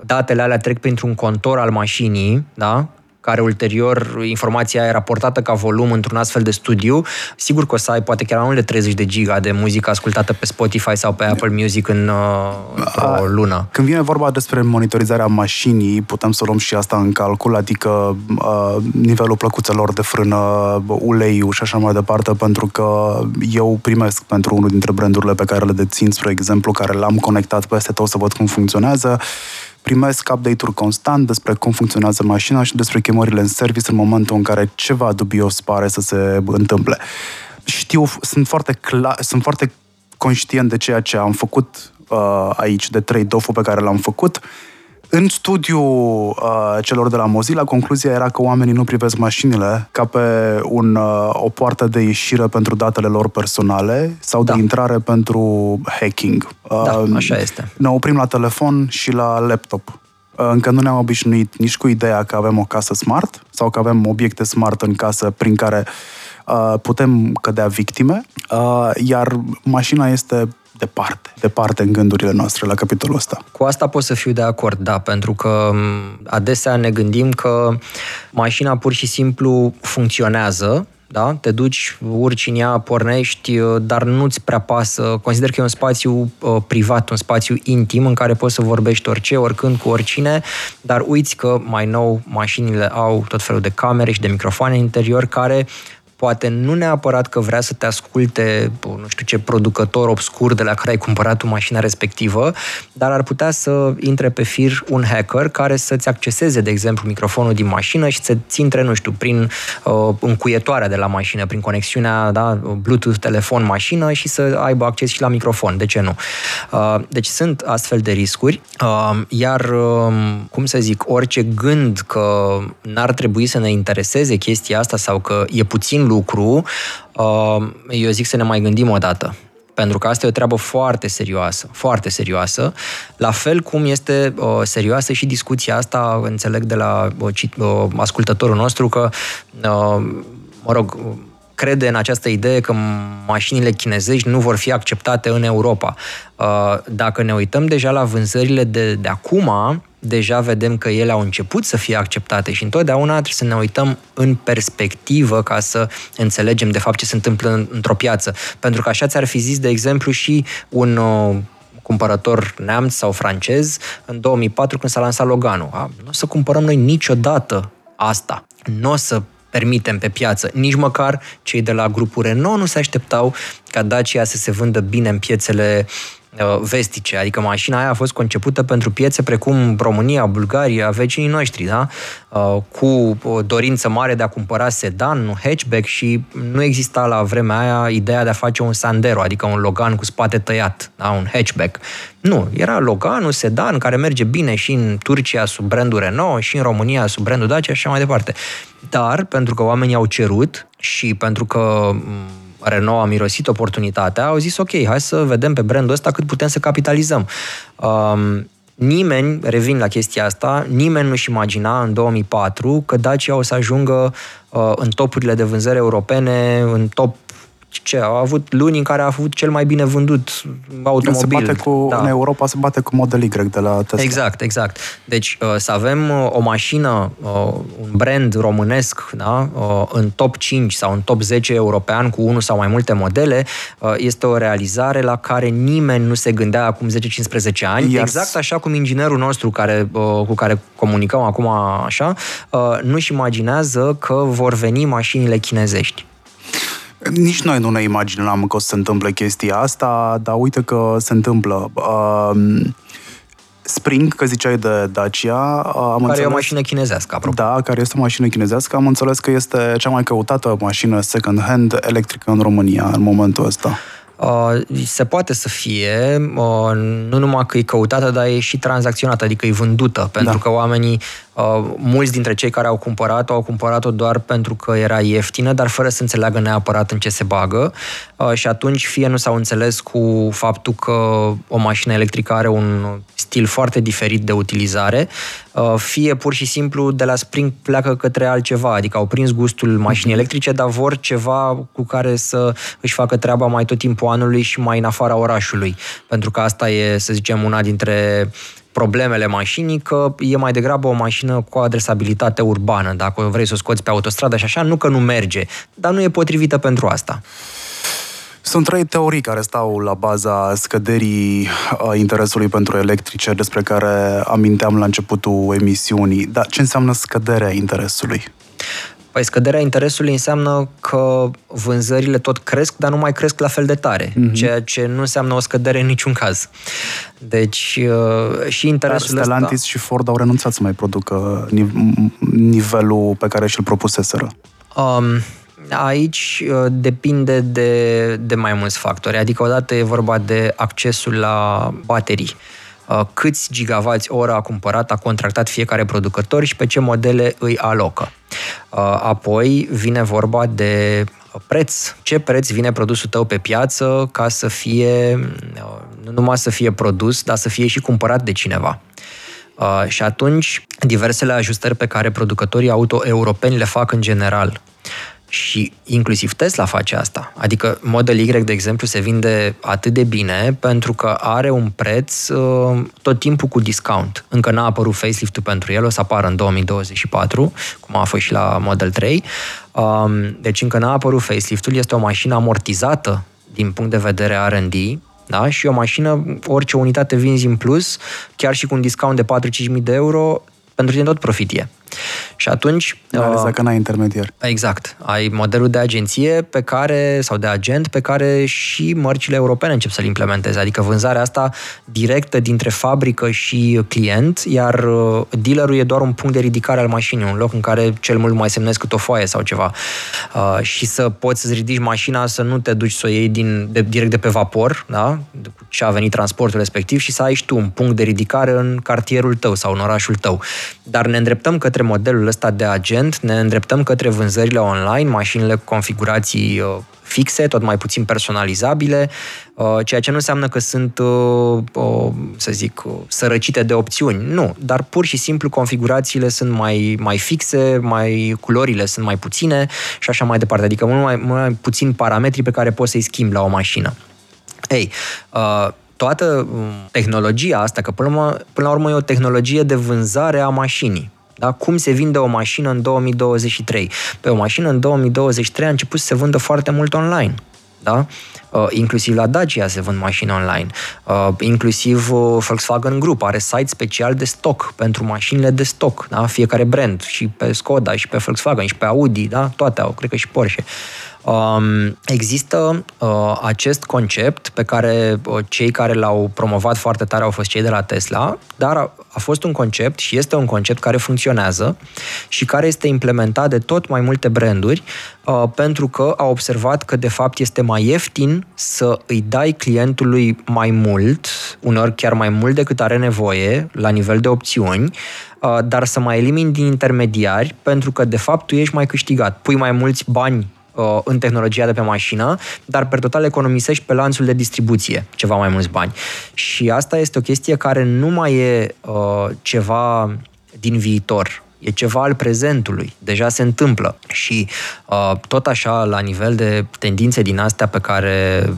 S5: datele alea trec printr-un contor al mașinii, da? Care ulterior informația e raportată ca volum într-un astfel de studiu, sigur că o să ai poate chiar mai mult de 30 de giga de muzică ascultată pe Spotify sau pe Apple Music în uh, o lună.
S2: Când vine vorba despre monitorizarea mașinii, putem să luăm și asta în calcul, adică uh, nivelul plăcuțelor de frână, uleiul și așa mai departe, pentru că eu primesc pentru unul dintre brandurile pe care le dețin, spre exemplu, care l-am conectat peste tot să văd cum funcționează primesc update-uri constant despre cum funcționează mașina și despre chemările în service în momentul în care ceva dubios pare să se întâmple. Știu, sunt foarte, clar, sunt foarte conștient de ceea ce am făcut uh, aici, de trade-off-ul pe care l-am făcut. Uh, în studiu uh, celor de la Mozilla, concluzia era că oamenii nu privesc mașinile ca pe un, uh, o poartă de ieșire pentru datele lor personale sau da. de intrare pentru hacking.
S5: Uh, da, așa este.
S2: Ne oprim la telefon și la laptop. Încă nu ne-am obișnuit nici cu ideea că avem o casă smart sau că avem obiecte smart în casă prin care uh, putem cădea victime, uh, iar mașina este departe, departe în gândurile noastre la capitolul ăsta.
S5: Cu asta pot să fiu de acord, da, pentru că adesea ne gândim că mașina pur și simplu funcționează, da? Te duci, urci în ea, pornești, dar nu-ți prea pasă. Consider că e un spațiu uh, privat, un spațiu intim în care poți să vorbești orice, oricând, cu oricine, dar uiți că mai nou mașinile au tot felul de camere și de microfoane în interior care poate nu neapărat că vrea să te asculte, nu știu ce producător obscur de la care ai cumpărat tu mașina respectivă, dar ar putea să intre pe fir un hacker care să-ți acceseze, de exemplu, microfonul din mașină și să-ți intre, nu știu, prin uh, încuietoarea de la mașină, prin conexiunea, da, Bluetooth, telefon, mașină și să aibă acces și la microfon. De ce nu? Uh, deci sunt astfel de riscuri, uh, iar, uh, cum să zic, orice gând că n-ar trebui să ne intereseze chestia asta sau că e puțin lucru, uh, eu zic să ne mai gândim o dată. Pentru că asta e o treabă foarte serioasă, foarte serioasă. La fel cum este uh, serioasă și discuția asta, înțeleg de la uh, ascultătorul nostru că, mă rog, crede în această idee că mașinile chinezești nu vor fi acceptate în Europa. Dacă ne uităm deja la vânzările de, de acum, deja vedem că ele au început să fie acceptate și întotdeauna trebuie să ne uităm în perspectivă ca să înțelegem de fapt ce se întâmplă într-o piață. Pentru că așa ți-ar fi zis, de exemplu, și un uh, cumpărător neamț sau francez în 2004 când s-a lansat Logano. Nu o să cumpărăm noi niciodată asta. Nu o să permitem pe piață. Nici măcar cei de la grupul Renault nu se așteptau ca Dacia să se vândă bine în piețele Uh, vestice, adică mașina aia a fost concepută pentru piețe precum România, Bulgaria, vecinii noștri, da? Uh, cu o dorință mare de a cumpăra sedan, un hatchback și nu exista la vremea aia ideea de a face un Sandero, adică un Logan cu spate tăiat, da? un hatchback. Nu, era Logan, un sedan care merge bine și în Turcia sub brandul Renault și în România sub brandul Dacia și așa mai departe. Dar, pentru că oamenii au cerut și pentru că Renault a mirosit oportunitatea, au zis ok, hai să vedem pe brandul ăsta cât putem să capitalizăm. Um, nimeni, revin la chestia asta, nimeni nu-și imagina în 2004 că Dacia o să ajungă uh, în topurile de vânzări europene, în top ce, au avut luni în care a avut cel mai bine vândut automobil.
S2: Se bate cu, da. În Europa se bate cu Model Y de la Tesla.
S5: Exact, exact. Deci uh, să avem uh, o mașină, uh, un brand românesc, da, în top 5 sau în top 10 european cu unul sau mai multe modele, este o realizare la care nimeni nu se gândea acum 10-15 ani. Yes. Exact așa cum inginerul nostru care, cu care comunicăm acum așa, nu-și imaginează că vor veni mașinile chinezești.
S2: Nici noi nu ne imaginam că o să se întâmple chestia asta, dar uite că se întâmplă. Uh, Spring, că ziceai de Dacia, am care
S5: înțeles... e o mașină chinezească, apropo.
S2: Da, care este o mașină chinezească. Am înțeles că este cea mai căutată mașină second-hand electrică în România în momentul ăsta.
S5: Uh, se poate să fie, uh, nu numai că e căutată, dar e și tranzacționată, adică e vândută, pentru da. că oamenii, uh, mulți dintre cei care au cumpărat-o, au cumpărat-o doar pentru că era ieftină, dar fără să înțeleagă neapărat în ce se bagă și atunci fie nu s-au înțeles cu faptul că o mașină electrică are un stil foarte diferit de utilizare, fie pur și simplu de la Spring pleacă către altceva, adică au prins gustul mașinii mhm. electrice, dar vor ceva cu care să își facă treaba mai tot timpul anului și mai în afara orașului. Pentru că asta e, să zicem, una dintre problemele mașinii, că e mai degrabă o mașină cu adresabilitate urbană. Dacă vrei să o scoți pe autostradă și așa, nu că nu merge, dar nu e potrivită pentru asta.
S2: Sunt trei teorii care stau la baza scăderii interesului pentru electrice, despre care aminteam la începutul emisiunii. Dar ce înseamnă scăderea interesului?
S5: Păi scăderea interesului înseamnă că vânzările tot cresc, dar nu mai cresc la fel de tare, mm-hmm. ceea ce nu înseamnă o scădere în niciun caz. Deci uh, și interesul
S2: dar Stellantis ăsta... și Ford au renunțat să mai producă nivelul pe care și-l propuseseră. Um,
S5: Aici uh, depinde de, de mai mulți factori. Adică odată e vorba de accesul la baterii. Uh, câți gigavați ora a cumpărat, a contractat fiecare producător și pe ce modele îi alocă. Uh, apoi vine vorba de preț. Ce preț vine produsul tău pe piață ca să fie, uh, nu numai să fie produs, dar să fie și cumpărat de cineva. Uh, și atunci, diversele ajustări pe care producătorii auto europeni le fac în general și inclusiv Tesla face asta. Adică Model Y, de exemplu, se vinde atât de bine pentru că are un preț uh, tot timpul cu discount. Încă n-a apărut facelift-ul pentru el, o să apară în 2024, cum a fost și la Model 3. Um, deci încă n-a apărut facelift-ul, este o mașină amortizată din punct de vedere R&D, da? și o mașină, orice unitate vinzi în plus, chiar și cu un discount de 4-5 de euro, pentru tine tot profit e. Și atunci...
S2: Mai ales uh, dacă n-ai intermediar.
S5: Exact. Ai modelul de agenție pe care, sau de agent pe care și mărcile europene încep să-l implementeze. Adică vânzarea asta directă dintre fabrică și client, iar uh, dealerul e doar un punct de ridicare al mașinii, un loc în care cel mult mai semnezi cât o foaie sau ceva. Uh, și să poți să-ți ridici mașina, să nu te duci să o iei din, de, direct de pe vapor, da? cu ce a venit transportul respectiv și să ai și tu un punct de ridicare în cartierul tău sau în orașul tău. Dar ne îndreptăm către modelul ăsta de agent, ne îndreptăm către vânzările online, mașinile cu configurații uh, fixe, tot mai puțin personalizabile, uh, ceea ce nu înseamnă că sunt, uh, să zic, sărăcite de opțiuni. Nu, dar pur și simplu configurațiile sunt mai, mai fixe, mai culorile sunt mai puține și așa mai departe. Adică mult mai, mult mai puțin parametri pe care poți să-i schimbi la o mașină. Ei, toată um, tehnologia asta, că până la, urmă, până la urmă e o tehnologie de vânzare a mașinii. Da? Cum se vinde o mașină în 2023? Pe o mașină în 2023 a început să se vândă foarte mult online. Da? Uh, inclusiv la Dacia se vând mașini online. Uh, inclusiv uh, Volkswagen Group are site special de stoc pentru mașinile de stoc. Da? Fiecare brand, și pe Skoda, și pe Volkswagen, și pe Audi, da? toate au, cred că și Porsche. Um, există uh, acest concept pe care uh, cei care l-au promovat foarte tare au fost cei de la Tesla, dar a, a fost un concept și este un concept care funcționează și care este implementat de tot mai multe branduri uh, pentru că au observat că de fapt este mai ieftin să îi dai clientului mai mult, uneori chiar mai mult decât are nevoie la nivel de opțiuni, uh, dar să mai elimini din intermediari pentru că de fapt tu ești mai câștigat. Pui mai mulți bani uh, în tehnologia de pe mașină, dar per total economisești pe lanțul de distribuție ceva mai mulți bani. Și asta este o chestie care nu mai e uh, ceva din viitor, e ceva al prezentului, deja se întâmplă. Și uh, tot așa, la nivel de tendințe din astea pe care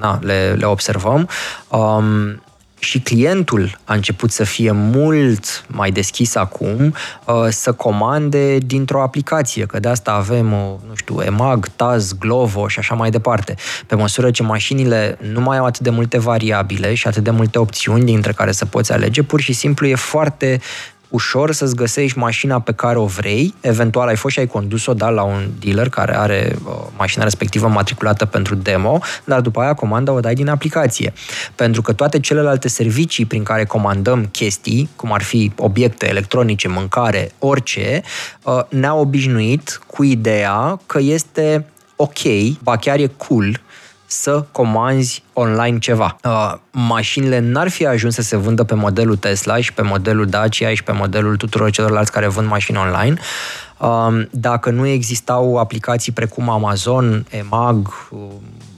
S5: na, le, le observăm, um, și clientul a început să fie mult mai deschis acum uh, să comande dintr-o aplicație, că de asta avem, uh, nu știu, EMAG, TAZ, Glovo și așa mai departe. Pe măsură ce mașinile nu mai au atât de multe variabile și atât de multe opțiuni dintre care să poți alege, pur și simplu e foarte ușor să-ți găsești mașina pe care o vrei, eventual ai fost și ai condus-o, da, la un dealer care are uh, mașina respectivă matriculată pentru demo, dar după aia comanda o dai din aplicație. Pentru că toate celelalte servicii prin care comandăm chestii, cum ar fi obiecte electronice, mâncare, orice, uh, ne-au obișnuit cu ideea că este ok, ba chiar e cool să comanzi online ceva. Uh, mașinile n-ar fi ajuns să se vândă pe modelul Tesla și pe modelul Dacia și pe modelul tuturor celorlalți care vând mașini online uh, dacă nu existau aplicații precum Amazon, Emag, uh,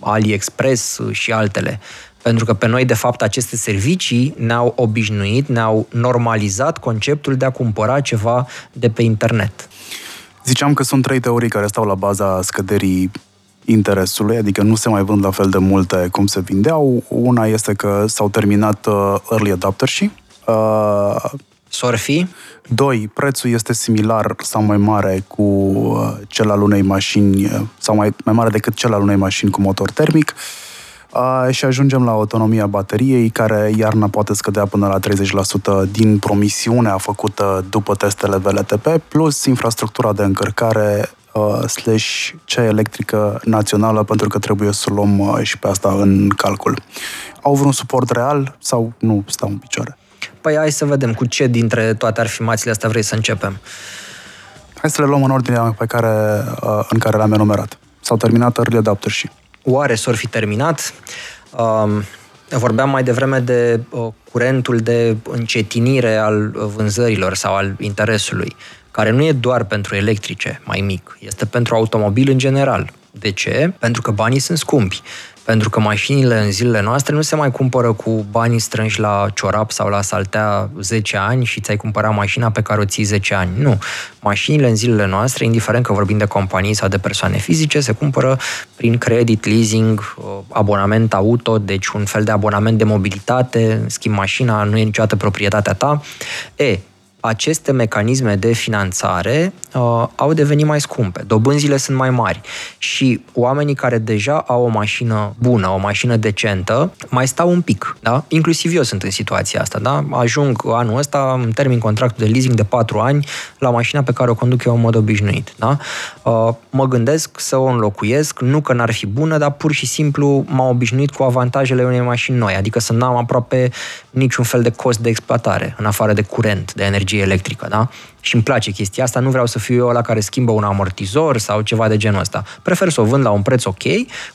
S5: AliExpress și altele. Pentru că pe noi, de fapt, aceste servicii ne-au obișnuit, ne-au normalizat conceptul de a cumpăra ceva de pe internet.
S2: Ziceam că sunt trei teorii care stau la baza scăderii interesului, adică nu se mai vând la fel de multe cum se vindeau. Una este că s-au terminat uh, early adopter și
S5: uh, S-or fi?
S2: Doi, prețul este similar sau mai mare cu uh, cel al unei mașini, uh, sau mai, mai mare decât cel al unei mașini cu motor termic. Uh, și ajungem la autonomia bateriei, care iarna poate scădea până la 30% din promisiunea făcută după testele VLTP, plus infrastructura de încărcare uh, slash cea electrică națională, pentru că trebuie să luăm uh, și pe asta în calcul. Au vreun suport real sau nu stau în picioare?
S5: Păi hai să vedem cu ce dintre toate afirmațiile astea vrei să începem.
S2: Hai să le luăm în ordinea pe care, uh, în care le-am enumerat. S-au terminat early adapter și.
S5: Oare s-or fi terminat? Um, vorbeam mai devreme de uh, curentul de încetinire al vânzărilor sau al interesului care nu e doar pentru electrice, mai mic, este pentru automobil în general. De ce? Pentru că banii sunt scumpi. Pentru că mașinile în zilele noastre nu se mai cumpără cu banii strânși la ciorap sau la saltea 10 ani și ți-ai cumpărat mașina pe care o ții 10 ani. Nu. Mașinile în zilele noastre, indiferent că vorbim de companii sau de persoane fizice, se cumpără prin credit, leasing, uh, abonament auto, deci un fel de abonament de mobilitate, schimb mașina, nu e niciodată proprietatea ta. E, aceste mecanisme de finanțare uh, au devenit mai scumpe, dobânzile sunt mai mari și oamenii care deja au o mașină bună, o mașină decentă, mai stau un pic, da? Inclusiv eu sunt în situația asta, da? Ajung anul ăsta, îmi termin contractul de leasing de 4 ani la mașina pe care o conduc eu în mod obișnuit, da? Uh, mă gândesc să o înlocuiesc, nu că n-ar fi bună, dar pur și simplu m-am obișnuit cu avantajele unei mașini noi, adică să n-am aproape niciun fel de cost de exploatare, în afară de curent, de energie energie electrică, da? Și îmi place chestia asta, nu vreau să fiu eu la care schimbă un amortizor sau ceva de genul ăsta. Prefer să o vând la un preț ok,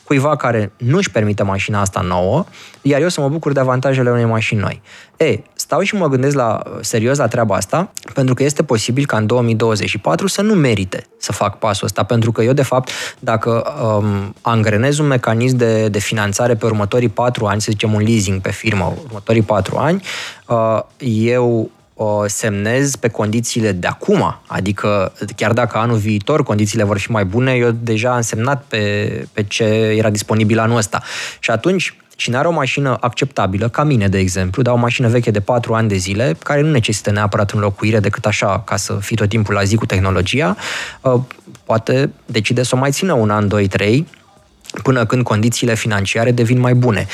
S5: cuiva care nu își permite mașina asta nouă, iar eu să mă bucur de avantajele unei mașini noi. E, stau și mă gândesc la serios la treaba asta, pentru că este posibil ca în 2024 să nu merite să fac pasul ăsta, pentru că eu, de fapt, dacă um, angrenez un mecanism de, de finanțare pe următorii patru ani, să zicem un leasing pe firmă, următorii patru ani, uh, eu o semnez pe condițiile de acum, adică chiar dacă anul viitor condițiile vor fi mai bune, eu deja am semnat pe, pe ce era disponibil anul ăsta. Și atunci, cine are o mașină acceptabilă, ca mine, de exemplu, dar o mașină veche de 4 ani de zile, care nu necesită neapărat înlocuire decât așa, ca să fii tot timpul la zi cu tehnologia, uh, poate decide să o mai țină un an, 2, 3, până când condițiile financiare devin mai bune.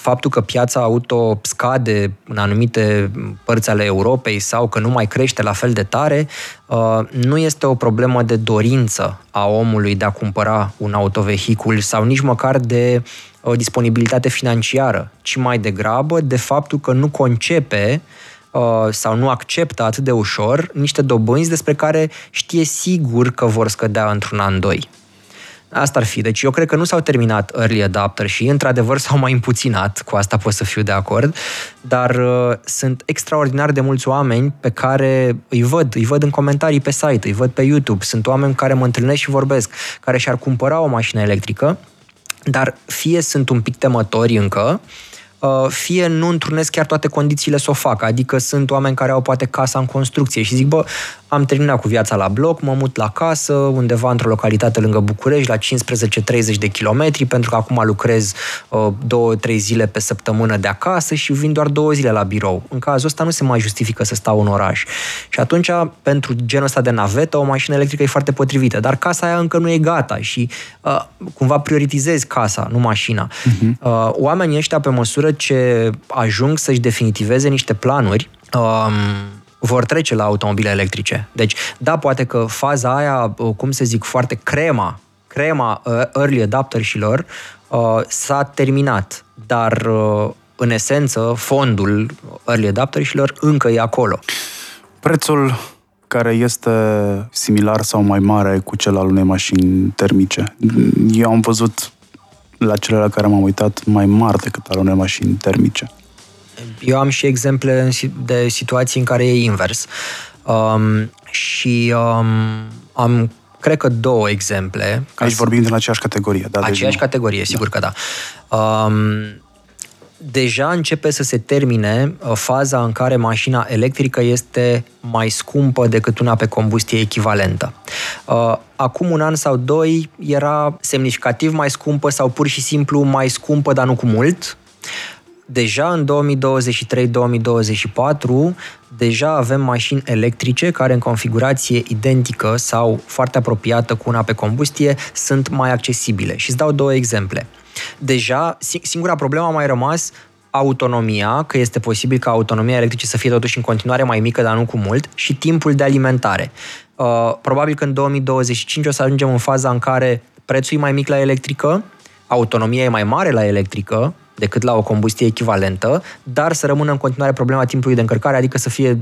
S5: Um, faptul că piața auto scade în anumite părți ale Europei sau că nu mai crește la fel de tare, uh, nu este o problemă de dorință a omului de a cumpăra un autovehicul sau nici măcar de uh, disponibilitate financiară, ci mai degrabă de faptul că nu concepe uh, sau nu acceptă atât de ușor niște dobânzi despre care știe sigur că vor scădea într-un an, doi. Asta ar fi. Deci eu cred că nu s-au terminat early adapter și într-adevăr s-au mai împuținat, cu asta pot să fiu de acord, dar uh, sunt extraordinar de mulți oameni pe care îi văd, îi văd în comentarii pe site, îi văd pe YouTube, sunt oameni care mă întâlnesc și vorbesc, care și-ar cumpăra o mașină electrică, dar fie sunt un pic temători încă, uh, fie nu întrunesc chiar toate condițiile să o facă. Adică sunt oameni care au poate casa în construcție și zic, bă, am terminat cu viața la bloc, mă mut la casă, undeva într-o localitate lângă București, la 15-30 de kilometri, pentru că acum lucrez uh, două, trei zile pe săptămână de acasă și vin doar două zile la birou. În cazul ăsta nu se mai justifică să stau în oraș. Și atunci, pentru genul ăsta de navetă, o mașină electrică e foarte potrivită, dar casa aia încă nu e gata și uh, cumva prioritizezi casa, nu mașina. Uh-huh. Uh, oamenii ăștia, pe măsură ce ajung să-și definitiveze niște planuri, um, vor trece la automobile electrice. Deci, da, poate că faza aia, uh, cum să zic, foarte crema, crema uh, early adapterilor uh, s-a terminat, dar în esență, fondul early adapterilor încă e acolo.
S2: Prețul care este similar sau mai mare cu cel al unei mașini termice. Eu am văzut la cele la care m-am uitat mai mari decât al unei mașini termice.
S5: Eu am și exemple de situații în care e invers. Um, și um, am, cred că, două exemple.
S2: Aici vorbim din aceeași categorie, da?
S5: Aceeași deci, categorie, sigur da. că da. Um, deja începe să se termine uh, faza în care mașina electrică este mai scumpă decât una pe combustie echivalentă. Uh, acum un an sau doi era semnificativ mai scumpă sau pur și simplu mai scumpă, dar nu cu mult deja în 2023-2024 deja avem mașini electrice care în configurație identică sau foarte apropiată cu una pe combustie sunt mai accesibile. Și îți dau două exemple. Deja, singura problemă a mai rămas autonomia, că este posibil ca autonomia electrică să fie totuși în continuare mai mică, dar nu cu mult, și timpul de alimentare. Uh, probabil că în 2025 o să ajungem în faza în care prețul e mai mic la electrică, autonomia e mai mare la electrică, decât la o combustie echivalentă, dar să rămână în continuare problema timpului de încărcare, adică să fie 20-30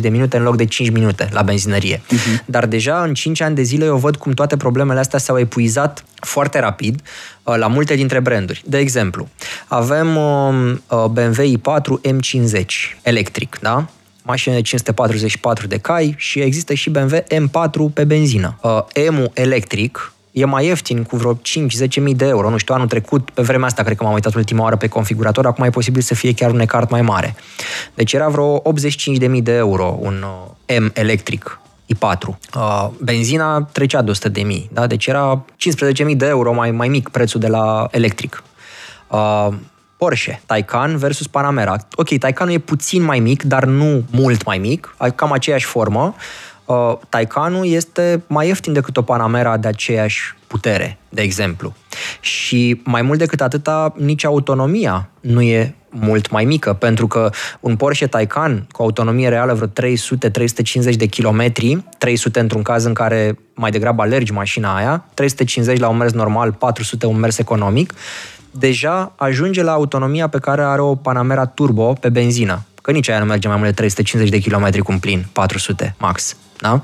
S5: de minute în loc de 5 minute la benzinărie. Uh-huh. Dar deja în 5 ani de zile eu văd cum toate problemele astea s-au epuizat foarte rapid uh, la multe dintre branduri. De exemplu, avem um, uh, BMW i4 M50 electric, da? mașină de 544 de cai și există și BMW M4 pe benzină. Uh, M-ul electric E mai ieftin cu vreo 5-10 mii de euro. Nu știu, anul trecut, pe vremea asta, cred că m-am uitat ultima oară pe configurator, acum e posibil să fie chiar un ecart mai mare. Deci era vreo 85 de mii de euro un uh, M electric i4. Uh, benzina trecea de 100 de mii, da? deci era 15.000 de euro mai, mai mic prețul de la electric. Uh, Porsche, Taycan versus Panamera. Ok, Taycanul e puțin mai mic, dar nu mult mai mic, cam aceeași formă. Uh, Taycanul este mai ieftin decât o Panamera de aceeași putere, de exemplu. Și mai mult decât atâta, nici autonomia nu e mult mai mică, pentru că un Porsche Taycan cu autonomie reală vreo 300-350 de kilometri, 300 într-un caz în care mai degrabă alergi mașina aia, 350 la un mers normal, 400 un mers economic, deja ajunge la autonomia pe care are o Panamera Turbo pe benzină. Că nici aia nu merge mai mult de 350 de km cu plin, 400 max. Da?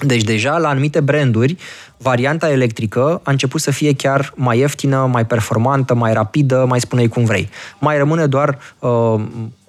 S5: Deci deja la anumite branduri, varianta electrică a început să fie chiar mai ieftină, mai performantă, mai rapidă, mai spune cum vrei. Mai rămâne doar uh,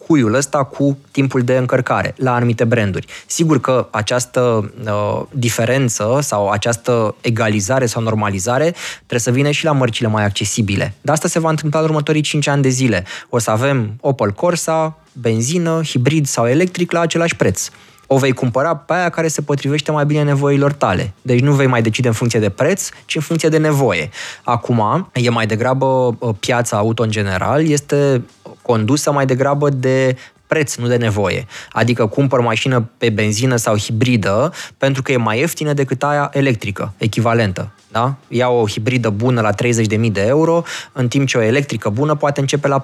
S5: cuiul ăsta cu timpul de încărcare la anumite branduri. Sigur că această uh, diferență sau această egalizare sau normalizare trebuie să vină și la mărcile mai accesibile. Dar asta se va întâmpla în următorii 5 ani de zile. O să avem Opel Corsa, benzină, hibrid sau electric la același preț o vei cumpăra pe aia care se potrivește mai bine nevoilor tale. Deci nu vei mai decide în funcție de preț, ci în funcție de nevoie. Acum, e mai degrabă uh, piața auto în general, este condusă mai degrabă de preț, nu de nevoie. Adică cumpăr mașină pe benzină sau hibridă pentru că e mai ieftină decât aia electrică, echivalentă. Da? Iau o hibridă bună la 30.000 de euro, în timp ce o electrică bună poate începe la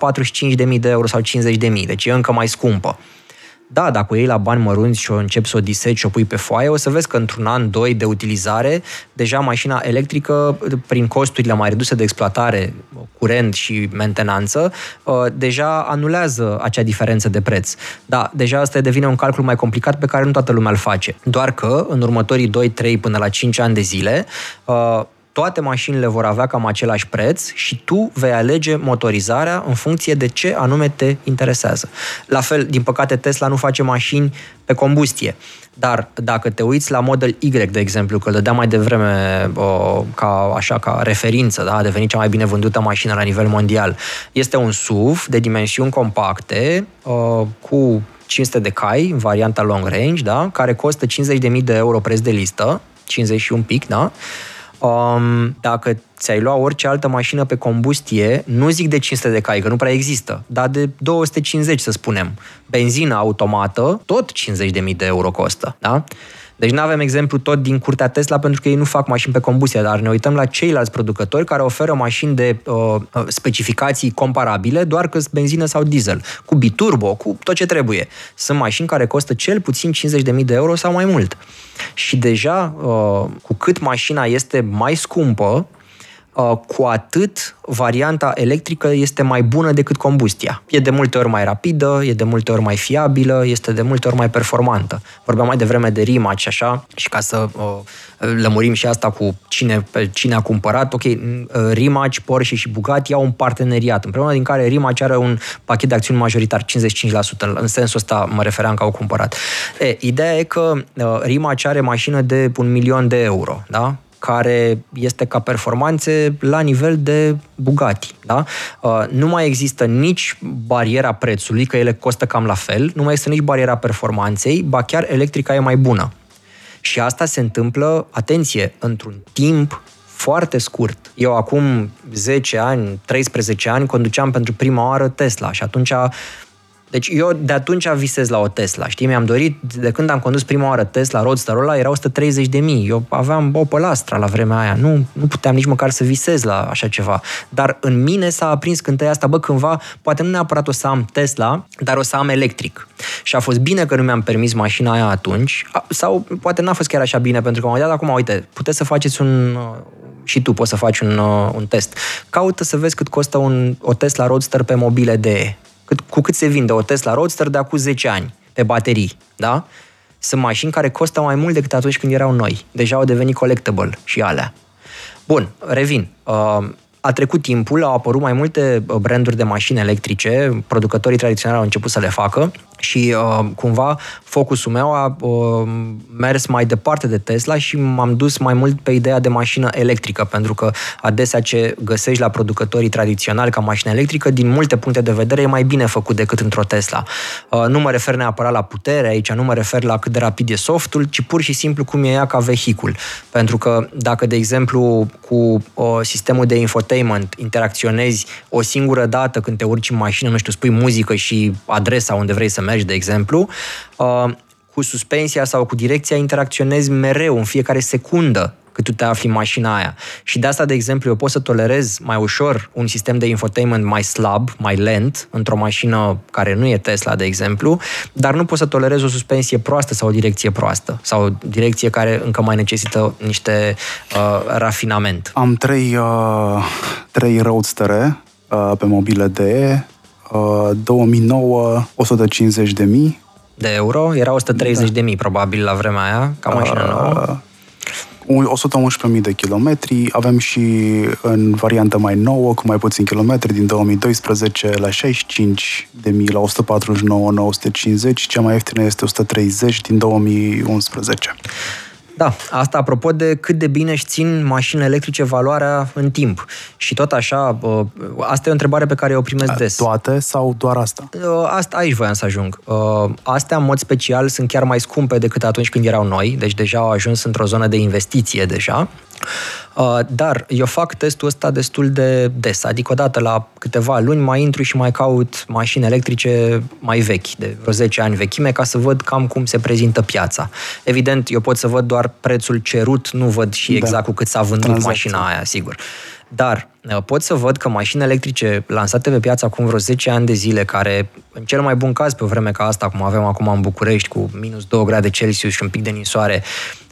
S5: 45.000 de euro sau 50.000, deci e încă mai scumpă. Da, dacă o iei la bani mărunți și o începi să o diseci și o pui pe foaie, o să vezi că într-un an, doi de utilizare, deja mașina electrică, prin costurile mai reduse de exploatare, curent și mentenanță, uh, deja anulează acea diferență de preț. Da, deja asta devine un calcul mai complicat pe care nu toată lumea îl face. Doar că în următorii 2, 3 până la 5 ani de zile, uh, toate mașinile vor avea cam același preț și tu vei alege motorizarea în funcție de ce anume te interesează. La fel, din păcate, Tesla nu face mașini pe combustie. Dar dacă te uiți la Model Y, de exemplu, că îl dădeam mai devreme o, ca, așa, ca referință, da? a devenit cea mai bine vândută mașină la nivel mondial, este un SUV de dimensiuni compacte, o, cu 500 de cai, varianta long range, da? care costă 50.000 de euro preț de listă, 50 și un pic, da? Um, dacă ți-ai lua orice altă mașină pe combustie, nu zic de 500 de cai, că nu prea există, dar de 250 să spunem, benzină automată, tot 50.000 de euro costă, da? Deci nu avem exemplu tot din curtea Tesla pentru că ei nu fac mașini pe combustie, dar ne uităm la ceilalți producători care oferă mașini de uh, uh specificații comparabile, doar că benzină sau diesel, cu biturbo, cu tot ce trebuie. Sunt mașini care costă cel puțin 50.000 de euro sau mai mult. Și deja, uh, cu cât mașina este mai scumpă, uh, cu atât varianta electrică este mai bună decât combustia. E de multe ori mai rapidă, e de multe ori mai fiabilă, este de multe ori mai performantă. Vorbeam mai devreme de Rimac și așa, și ca să uh, lămurim și asta cu cine, cine a cumpărat, ok, uh, Rimac, Porsche și Bugatti au un parteneriat, împreună din care Rimac are un pachet de acțiuni majoritar, 55%, în sensul ăsta mă refeream că au cumpărat. E, ideea e că uh, Rimac are mașină de un milion de euro, da? Care este ca performanțe la nivel de Bugatti. Da? Uh, nu mai există nici bariera prețului, că ele costă cam la fel, nu mai este nici bariera performanței, ba chiar electrica e mai bună. Și asta se întâmplă, atenție, într-un timp foarte scurt. Eu acum 10 ani, 13 ani conduceam pentru prima oară Tesla și atunci deci eu de atunci visez la o Tesla, știi? Mi-am dorit, de când am condus prima oară Tesla, Roadster-ul ăla, era 130 de mii. Eu aveam Opel Astra la vremea aia. Nu, nu puteam nici măcar să visez la așa ceva. Dar în mine s-a aprins cântăia asta, bă, cândva, poate nu neapărat o să am Tesla, dar o să am electric. Și a fost bine că nu mi-am permis mașina aia atunci, sau poate n-a fost chiar așa bine, pentru că m-am dat acum, uite, puteți să faceți un, și tu poți să faci un, un test. Caută să vezi cât costă un, o Tesla Roadster pe mobile de cât, cu cât se vinde o Tesla Roadster de acum 10 ani pe baterii, da? Sunt mașini care costă mai mult decât atunci când erau noi. Deja au devenit collectible și alea. Bun, revin. Uh, a trecut timpul, au apărut mai multe uh, branduri de mașini electrice, producătorii tradiționali au început să le facă Și uh, cumva focusul meu a uh, mers mai departe de Tesla și m-am dus mai mult pe ideea de mașină electrică, pentru că adesea ce găsești la producătorii tradiționali ca mașină electrică, din multe puncte de vedere, e mai bine făcut decât într-o Tesla. Uh, nu mă refer neapărat la putere aici, nu mă refer la cât de rapid e softul, ci pur și simplu cum e ea ca vehicul. Pentru că dacă, de exemplu, cu uh, sistemul de infotainment interacționezi o singură dată când te urci în mașină, nu știu, spui muzică și adresa unde vrei să mergi, de exemplu, uh, cu suspensia sau cu direcția interacționezi mereu, în fiecare secundă cât tu te afli în mașina aia. Și de asta, de exemplu, eu pot să tolerez mai ușor un sistem de infotainment mai slab, mai lent, într-o mașină care nu e Tesla, de exemplu, dar nu pot să tolerez o suspensie proastă sau o direcție proastă, sau o direcție care încă mai necesită niște uh, rafinament.
S2: Am trei, uh, trei roadstere uh, pe mobile de uh, 2009, 150 de mii.
S5: De euro? Era 130 da. de mii, probabil, la vremea aia, ca mașină nouă.
S2: 111.000 de kilometri, avem și în variantă mai nouă, cu mai puțin kilometri, din 2012 la 65 de mii, la 149, 950, cea mai ieftină este 130 din 2011.
S5: Da, asta apropo de cât de bine își țin mașinile electrice valoarea în timp. Și tot așa, asta e o întrebare pe care o primesc des.
S2: Toate sau doar asta?
S5: Asta aici voiam să ajung. Astea, în mod special, sunt chiar mai scumpe decât atunci când erau noi, deci deja au ajuns într-o zonă de investiție deja. Uh, dar eu fac testul ăsta destul de des, adică odată la câteva luni mai intru și mai caut mașini electrice mai vechi, de vreo 10 ani vechime, ca să văd cam cum se prezintă piața. Evident, eu pot să văd doar prețul cerut, nu văd și da. exact da. cu cât s-a vândut Tranzacție. mașina aia, sigur. Dar uh, pot să văd că mașini electrice lansate pe piață acum vreo 10 ani de zile, care, în cel mai bun caz, pe o vreme ca asta, cum avem acum în București, cu minus 2 grade Celsius și un pic de ninsoare,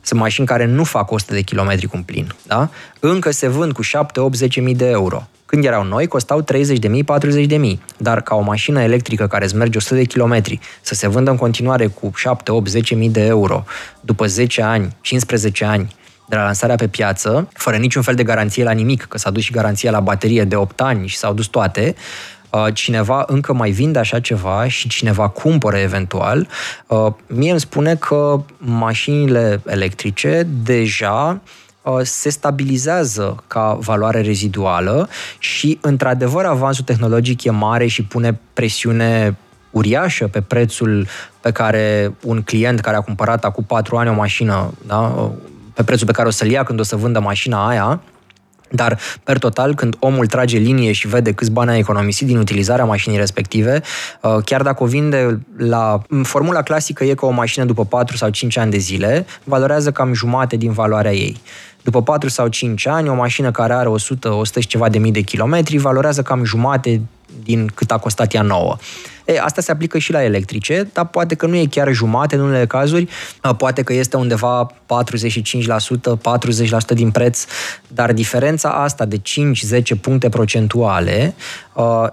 S5: sunt mașini care nu fac 100 de kilometri cu plin, da? Încă se vând cu 7, 8, 10 mii de euro. Când erau noi, costau 30 de mii, 40 de mii. Dar ca o mașină electrică care îți merge 100 de kilometri să se vândă în continuare cu 7, 8, 10 mii de euro după 10 ani, 15 ani de la lansarea pe piață, fără niciun fel de garanție la nimic, că s-a dus și garanția la baterie de 8 ani și s-au dus toate, Uh, cineva încă mai vinde așa ceva și cineva cumpără eventual, uh, mie îmi spune că mașinile electrice deja uh, se stabilizează ca valoare reziduală și, într-adevăr, avansul tehnologic e mare și pune presiune uriașă pe prețul pe care un client care a cumpărat acum patru ani o mașină, da, pe prețul pe care o să-l ia când o să vândă mașina aia, dar, per total, când omul trage linie și vede câți bani a economisit din utilizarea mașinii respective, uh, chiar dacă o vinde la... Formula clasică e că o mașină după 4 sau 5 ani de zile valorează cam jumate din valoarea ei. După 4 sau 5 ani, o mașină care are 100, 100 și ceva de mii de kilometri valorează cam jumate din cât a costat ea nouă. E, asta se aplică și la electrice, dar poate că nu e chiar jumate în unele cazuri, poate că este undeva 45%, 40% din preț, dar diferența asta de 5-10 puncte procentuale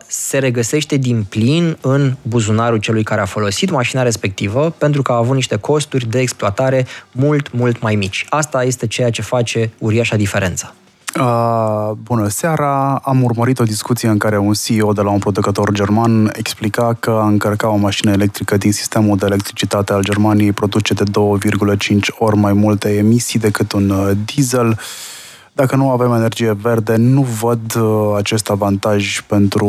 S5: se regăsește din plin în buzunarul celui care a folosit mașina respectivă pentru că a avut niște costuri de exploatare mult, mult mai mici. Asta este ceea ce face uriașa diferență.
S2: Uh, bună seara! Am urmărit o discuție în care un CEO de la un producător german explica că a încărca o mașină electrică din sistemul de electricitate al Germaniei produce de 2,5 ori mai multe emisii decât un uh, diesel. Dacă nu avem energie verde, nu văd uh, acest avantaj pentru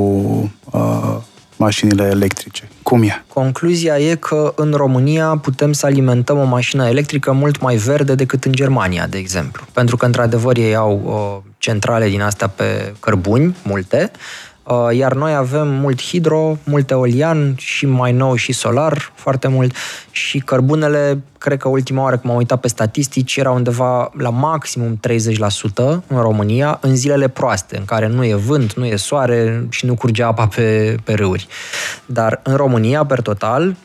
S2: uh, mașinile electrice. Cum e?
S5: Concluzia e că în România putem să alimentăm o mașină electrică mult mai verde decât în Germania, de exemplu. Pentru că, într-adevăr, ei au uh, centrale din astea pe cărbuni, multe, Uh, iar noi avem mult hidro, mult eolian și mai nou și solar, foarte mult, și cărbunele, cred că ultima oară când m-am uitat pe statistici, era undeva la maximum 30% în România, în zilele proaste, în care nu e vânt, nu e soare și nu curge apa pe, pe râuri. Dar în România, per total,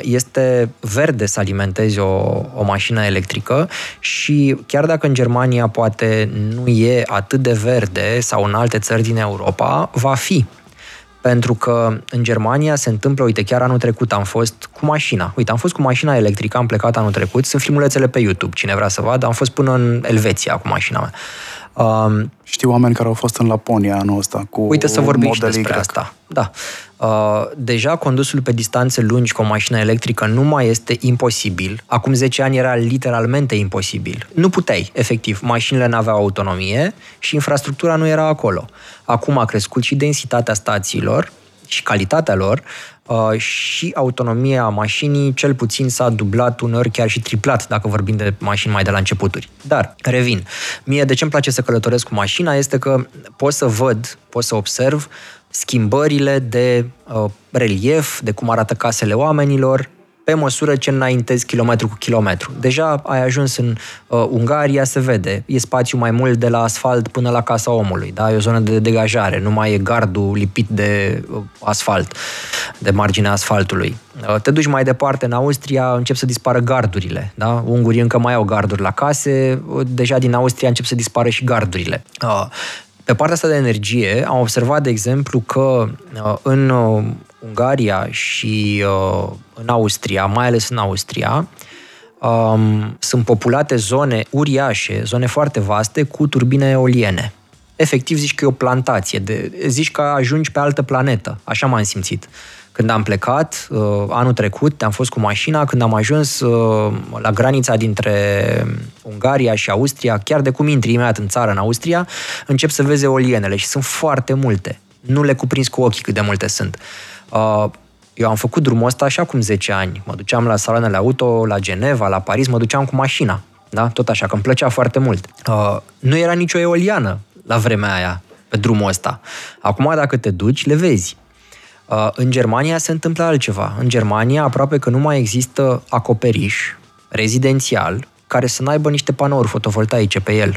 S5: este verde să alimentezi o, o mașină electrică și chiar dacă în Germania poate nu e atât de verde sau în alte țări din Europa, va fi. Pentru că în Germania se întâmplă, uite, chiar anul trecut am fost cu mașina. Uite, am fost cu mașina electrică, am plecat anul trecut, sunt filmulețele pe YouTube, cine vrea să vadă, am fost până în Elveția cu mașina mea.
S2: Um, Știu oameni care au fost în Laponia anul ăsta cu
S5: Uite să vorbim și despre
S2: y.
S5: asta. Da. Uh, deja condusul pe distanțe lungi cu o mașină electrică nu mai este imposibil. Acum 10 ani era literalmente imposibil. Nu puteai, efectiv. Mașinile nu aveau autonomie și infrastructura nu era acolo. Acum a crescut și densitatea stațiilor și calitatea lor uh, și autonomia mașinii cel puțin s-a dublat, uneori chiar și triplat, dacă vorbim de mașini mai de la începuturi. Dar, revin, mie de ce îmi place să călătoresc cu mașina este că pot să văd, pot să observ schimbările de uh, relief, de cum arată casele oamenilor, pe măsură ce înaintezi kilometru cu kilometru. Deja ai ajuns în uh, Ungaria, se vede, e spațiu mai mult de la asfalt până la casa omului, da? e o zonă de degajare, nu mai e gardul lipit de uh, asfalt, de marginea asfaltului. Uh, te duci mai departe în Austria, încep să dispară gardurile. Da? Ungurii încă mai au garduri la case, uh, deja din Austria încep să dispară și gardurile. Uh, pe partea asta de energie, am observat, de exemplu, că uh, în uh, Ungaria și uh, în Austria, mai ales în Austria, um, sunt populate zone uriașe, zone foarte vaste, cu turbine eoliene. Efectiv, zici că e o plantație, de, zici că ajungi pe altă planetă. Așa m-am simțit. Când am plecat, uh, anul trecut, am fost cu mașina, când am ajuns uh, la granița dintre Ungaria și Austria, chiar de cum intri imediat în țară, în Austria, încep să vezi eolienele și sunt foarte multe. Nu le cuprins cu ochii cât de multe sunt. Uh, eu am făcut drumul ăsta așa cum 10 ani. Mă duceam la saloanele auto, la Geneva, la Paris, mă duceam cu mașina. Da? Tot așa, că îmi plăcea foarte mult. Nu era nicio eoliană la vremea aia, pe drumul ăsta. Acum, dacă te duci, le vezi. Uh, în Germania se întâmplă altceva. În Germania aproape că nu mai există acoperiș rezidențial care să n-aibă niște panouri fotovoltaice pe el.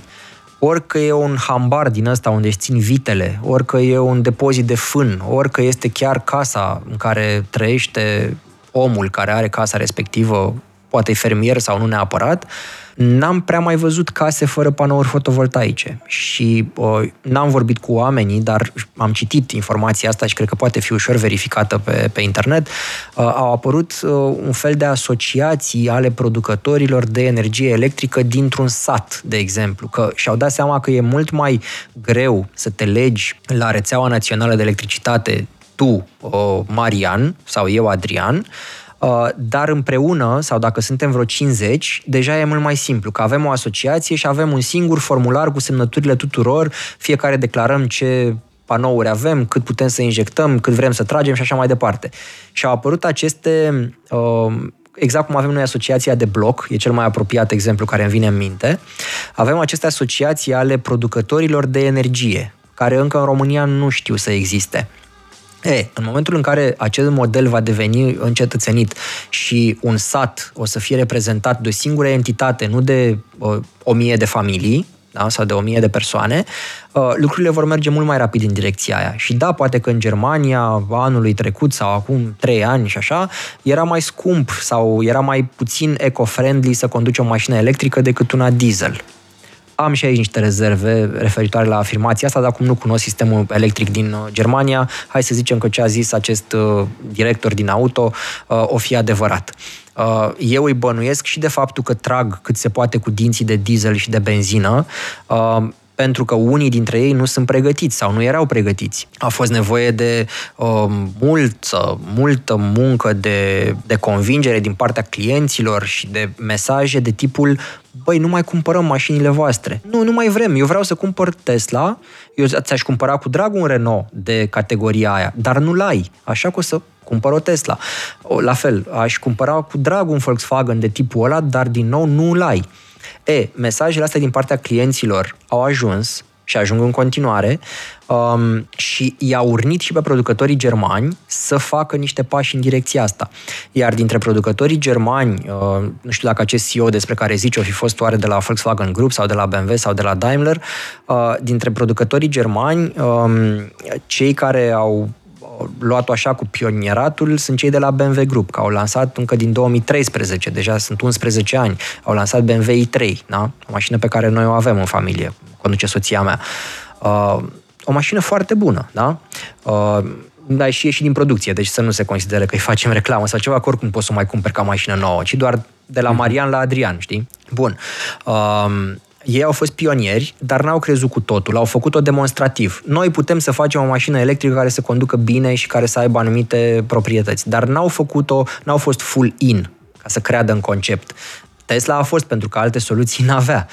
S5: Orică e un hambar din ăsta unde îți țin vitele, orică e un depozit de fân, orică este chiar casa în care trăiește omul care are casa respectivă, poate e fermier sau nu neapărat, uh, N-am prea mai văzut case fără panouri fotovoltaice și uh, n-am vorbit cu oamenii, dar am citit informația asta și cred că poate fi ușor verificată pe, pe internet. Uh, au apărut uh, un fel de asociații ale producătorilor de energie electrică dintr-un sat, de exemplu, că și-au dat seama că e mult mai greu să te legi la rețeaua națională de electricitate tu, uh, Marian, sau eu, Adrian, Uh, dar împreună, sau dacă suntem vreo 50, deja e mult mai simplu, că avem o asociație și avem un singur formular cu semnăturile tuturor, fiecare declarăm ce panouri avem, cât putem să injectăm, cât vrem să tragem și așa mai departe. Și au apărut aceste, uh, exact cum avem noi asociația de bloc, e cel mai apropiat exemplu care îmi vine în minte, avem aceste asociații ale producătorilor de energie, care încă în România nu știu să existe. E, în momentul în care acest model va deveni încetățenit și un sat o să fie reprezentat de o singură entitate, nu de uh, o mie de familii, da, sau de o mie de persoane, uh, lucrurile vor merge mult mai rapid în direcția aia. Și da, poate că în Germania, anului trecut sau acum trei ani și așa, era mai scump sau era mai puțin eco-friendly să conduci o mașină electrică decât una diesel. Am și aici niște rezerve referitoare la afirmația asta, dar acum nu cunosc sistemul electric din uh, Germania, hai să zicem că ce a zis acest uh, director din auto uh, o fi adevărat. Eu îi bănuiesc și de faptul că trag cât se poate cu dinții de diesel și de benzină, pentru că unii dintre ei nu sunt pregătiți sau nu erau pregătiți. A fost nevoie de uh, multă, multă muncă de, de convingere din partea clienților și de mesaje de tipul băi, nu mai cumpărăm mașinile voastre. Nu, nu mai vrem. Eu vreau să cumpăr Tesla, eu ți-aș cumpăra cu drag un Renault de categoria aia, dar nu-l ai. Așa că o să cumpăr o Tesla. La fel, aș cumpăra cu drag un Volkswagen de tipul ăla, dar din nou nu-l ai. E, mesajele astea din partea clienților au ajuns și ajung în continuare um, și i-a urnit și pe producătorii germani să facă niște pași în direcția asta. Iar dintre producătorii germani, uh, nu știu dacă acest CEO despre care zici o fi fost oare de la Volkswagen Group sau de la BMW sau de la Daimler, uh, dintre producătorii germani, um, cei care au luat-o așa cu pionieratul sunt cei de la BMW Group, că au lansat încă din 2013, deja sunt 11 ani, au lansat BMW i3, da? o mașină pe care noi o avem în familie, conduce soția mea. Uh, o mașină foarte bună, da? Uh, dar și ieși din producție, deci să nu se considere că îi facem reclamă sau ceva, că oricum poți să mai cumperi ca mașină nouă, ci doar de la mhm. Marian la Adrian, știi? Bun. Um, ei au fost pionieri, dar n-au crezut cu totul, au făcut-o demonstrativ. Noi putem să facem o mașină electrică care să conducă bine și care să aibă anumite proprietăți, dar n-au făcut-o, n-au fost full in ca să creadă în concept. Tesla a fost pentru că alte soluții n-avea.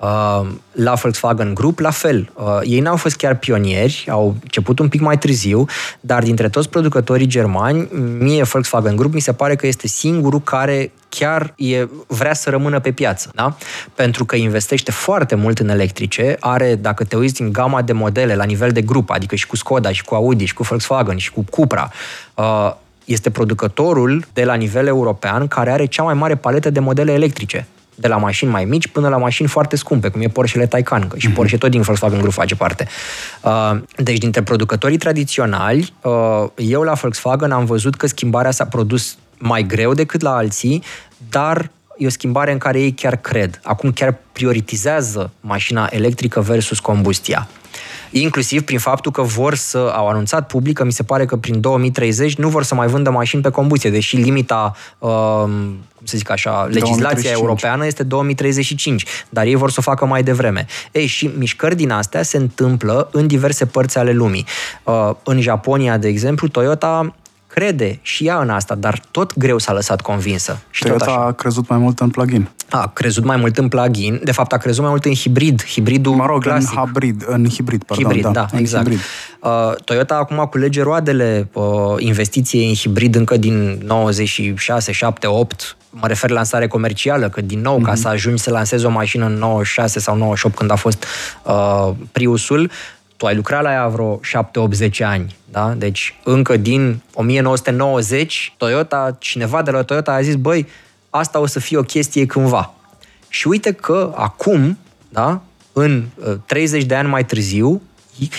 S5: Uh, la Volkswagen Group, la fel. Uh, ei n-au fost chiar pionieri, au început un pic mai târziu, dar dintre toți producătorii germani, mie Volkswagen Group mi se pare că este singurul care chiar e, vrea să rămână pe piață, da? Pentru că investește foarte mult în electrice, are, dacă te uiți din gama de modele la nivel de grup, adică și cu Skoda, și cu Audi, și cu Volkswagen, și cu Cupra, uh, este producătorul de la nivel european care are cea mai mare paletă de modele electrice de la mașini mai mici până la mașini foarte scumpe, cum e Porsche-le Taycan, că și mhm. Porsche tot din Volkswagen Group face parte. Uh, deci, dintre producătorii tradiționali, uh, eu la Volkswagen am văzut că schimbarea s-a produs mai greu decât la alții, dar e o schimbare în care ei chiar cred. Acum chiar prioritizează mașina electrică versus combustia inclusiv prin faptul că vor să, au anunțat public că mi se pare că prin 2030 nu vor să mai vândă mașini pe combustie, deși limita, uh, cum să zic așa, legislația 2035. europeană este 2035, dar ei vor să o facă mai devreme. Ei, și mișcări din astea se întâmplă în diverse părți ale lumii. Uh, în Japonia, de exemplu, Toyota crede și ea în asta, dar tot greu s-a lăsat convinsă. Și
S2: Toyota
S5: tot așa.
S2: a crezut mai mult în plug-in.
S5: A crezut mai mult în plug-in, de fapt a crezut mai mult în hibrid, hibridul
S2: mă rog,
S5: clasic.
S2: în hibrid, în hibrid, pardon,
S5: hibrid, da, da
S2: în
S5: exact. Hibrid. Uh, Toyota acum culege roadele uh, investiției în hibrid încă din 96, 7, 8, mă refer la lansare comercială, că din nou, mm-hmm. ca mhm. să ajungi să lansezi o mașină în 96 sau 98 când a fost uh, Priusul, tu ai lucrat la ea vreo 7-8-10 ani, da? Deci încă din 1990, Toyota, cineva de la Toyota a zis, băi, asta o să fie o chestie cândva. Și uite că acum, da, în 30 uh, de ani mai târziu,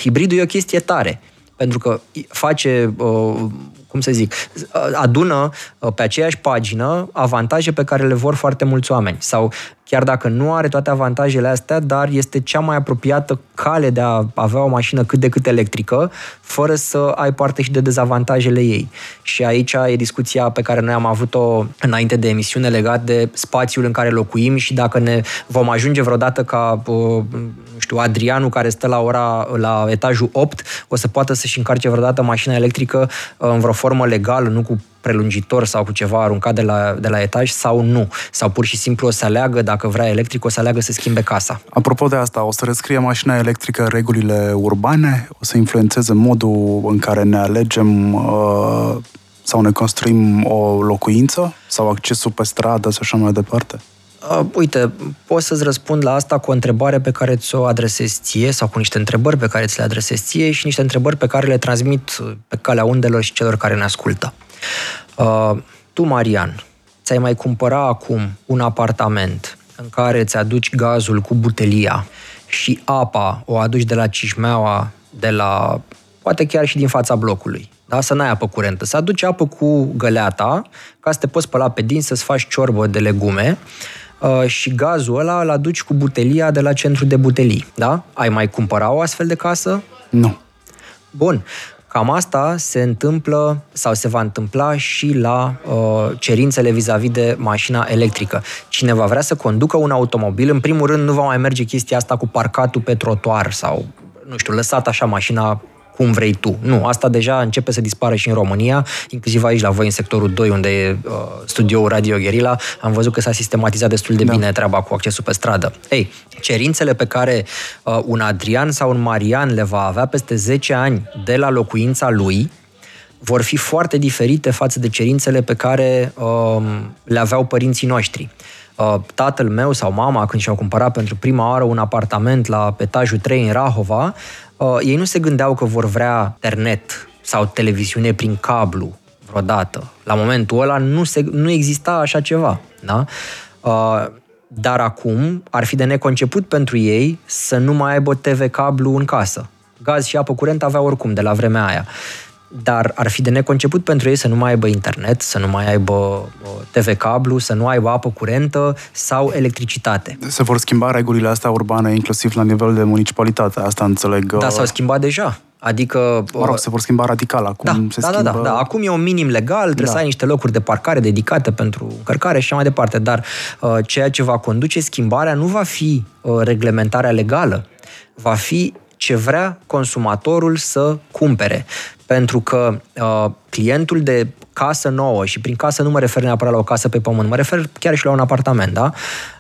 S5: hibridul e o chestie tare. Pentru că face, uh, cum să zic, uh, adună pe aceeași pagină avantaje pe care le vor foarte mulți oameni. Sau chiar dacă nu are toate avantajele astea, dar este cea mai apropiată cale de a avea o mașină cât de cât electrică, fără să ai parte și de dezavantajele ei. Și aici e discuția pe care noi am avut-o înainte de emisiune legat de spațiul în care locuim și dacă ne vom ajunge vreodată ca, nu știu, Adrianul care stă la ora la etajul 8, o să poată să-și încarce vreodată mașina electrică în vreo formă legală, nu cu prelungitor sau cu ceva aruncat de la, de la etaj sau nu. Sau pur și simplu o să aleagă, dacă vrea electric, o să aleagă să schimbe casa.
S2: Apropo de asta, o să rescrie mașina electrică regulile urbane? O să influențeze modul în care ne alegem uh, sau ne construim o locuință? Sau accesul pe stradă și așa mai departe?
S5: Uh, uite, pot să-ți răspund la asta cu o întrebare pe care ți-o adresezi ție sau cu niște întrebări pe care ți le adresezi ție și niște întrebări pe care le transmit pe calea undelor și celor care ne ascultă. Uh, tu, Marian, ți-ai mai cumpăra acum un apartament în care îți aduci gazul cu butelia și apa o aduci de la Cișmeaua, de la, poate chiar și din fața blocului. Da? Să n-ai apă curentă. Să aduci apă cu găleata ca să te poți spăla pe dinți, să-ți faci ciorbă de legume uh, și gazul ăla îl aduci cu butelia de la centru de butelii. Da? Ai mai cumpăra o astfel de casă?
S2: Nu.
S5: Bun. Cam asta se întâmplă sau se va întâmpla și la uh, cerințele vis-a-vis de mașina electrică. Cine va vrea să conducă un automobil, în primul rând nu va mai merge chestia asta cu parcatul pe trotuar sau, nu știu, lăsat așa mașina cum vrei tu. Nu, asta deja începe să dispară și în România, inclusiv aici la voi în sectorul 2, unde e uh, studioul Radio Guerilla, am văzut că s-a sistematizat destul de da. bine treaba cu accesul pe stradă. Ei, cerințele pe care uh, un Adrian sau un Marian le va avea peste 10 ani de la locuința lui, vor fi foarte diferite față de cerințele pe care uh, le aveau părinții noștri. Uh, tatăl meu sau mama, când și-au cumpărat pentru prima oară un apartament la etajul 3 în Rahova, uh, ei nu se gândeau că vor vrea internet sau televiziune prin cablu vreodată. La momentul ăla nu, se, nu exista așa ceva. Da? Uh, dar acum ar fi de neconceput pentru ei să nu mai aibă TV cablu în casă. Gaz și apă curent aveau oricum de la vremea aia dar ar fi de neconceput pentru ei să nu mai aibă internet, să nu mai aibă TV cablu, să nu aibă apă curentă sau electricitate.
S2: Se vor schimba regulile astea urbane, inclusiv la nivel de municipalitate, asta înțeleg.
S5: Da, s-au schimbat deja. Adică...
S2: Mă rog, se vor schimba radical acum.
S5: Da,
S2: se
S5: da,
S2: schimbă...
S5: da, da, da. Acum e un minim legal, trebuie da. să ai niște locuri de parcare dedicate pentru încărcare și așa mai departe, dar uh, ceea ce va conduce schimbarea nu va fi uh, reglementarea legală, va fi ce vrea consumatorul să cumpere. Pentru că uh, clientul de casă nouă, și prin casă nu mă refer neapărat la o casă pe pământ, mă refer chiar și la un apartament, da?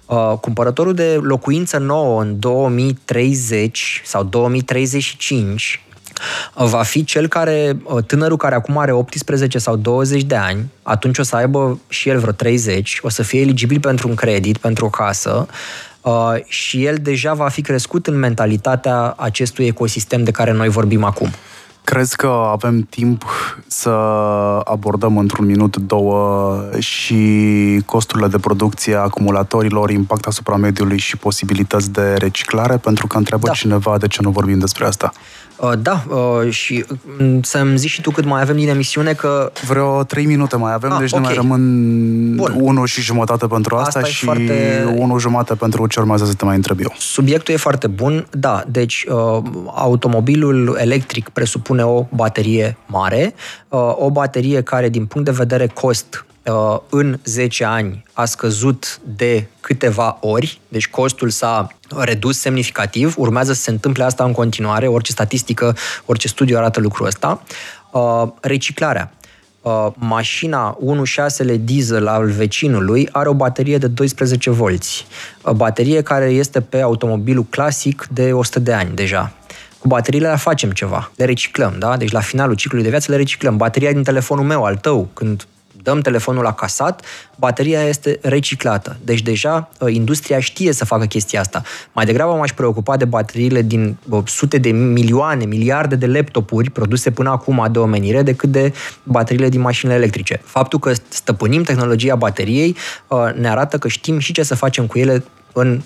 S5: Uh, cumpărătorul de locuință nouă în 2030 sau 2035 uh, va fi cel care, uh, tânărul care acum are 18 sau 20 de ani, atunci o să aibă și el vreo 30, o să fie eligibil pentru un credit, pentru o casă, uh, și el deja va fi crescut în mentalitatea acestui ecosistem de care noi vorbim acum.
S2: Crezi că avem timp să abordăm într-un minut, două și costurile de producție a acumulatorilor, impact asupra mediului și posibilități de reciclare? Pentru că întreabă da. cineva de ce nu vorbim despre asta.
S5: Uh, da, uh, și mm, să-mi zici și tu cât mai avem din emisiune că...
S2: Vreo trei minute mai avem, ah, deci okay. ne mai rămân Bun. unu și jumătate pentru asta, asta și foarte... unu jumătate pentru ce urmează să te mai întreb eu.
S5: Subiectul e foarte bun, da, deci uh, automobilul electric presupune o baterie mare, o baterie care din punct de vedere cost Uh, în 10 ani a scăzut de câteva ori, deci costul s-a redus semnificativ, urmează să se întâmple asta în continuare, orice statistică, orice studiu arată lucrul ăsta. Uh, reciclarea. Uh, mașina 1.6 diesel al vecinului are o baterie de 12 volți. Baterie care este pe automobilul clasic de 100 de ani deja. Cu bateriile le facem ceva, le reciclăm, da? Deci la finalul ciclului de viață le reciclăm. Bateria din telefonul meu, al tău, când dăm telefonul la casat, bateria este reciclată. Deci deja uh, industria știe să facă chestia asta. Mai degrabă m-aș preocupa de bateriile din sute de milioane, miliarde de laptopuri produse până acum de omenire decât de bateriile din mașinile electrice. Faptul că stăpânim tehnologia bateriei uh, ne arată că știm și ce să facem cu ele în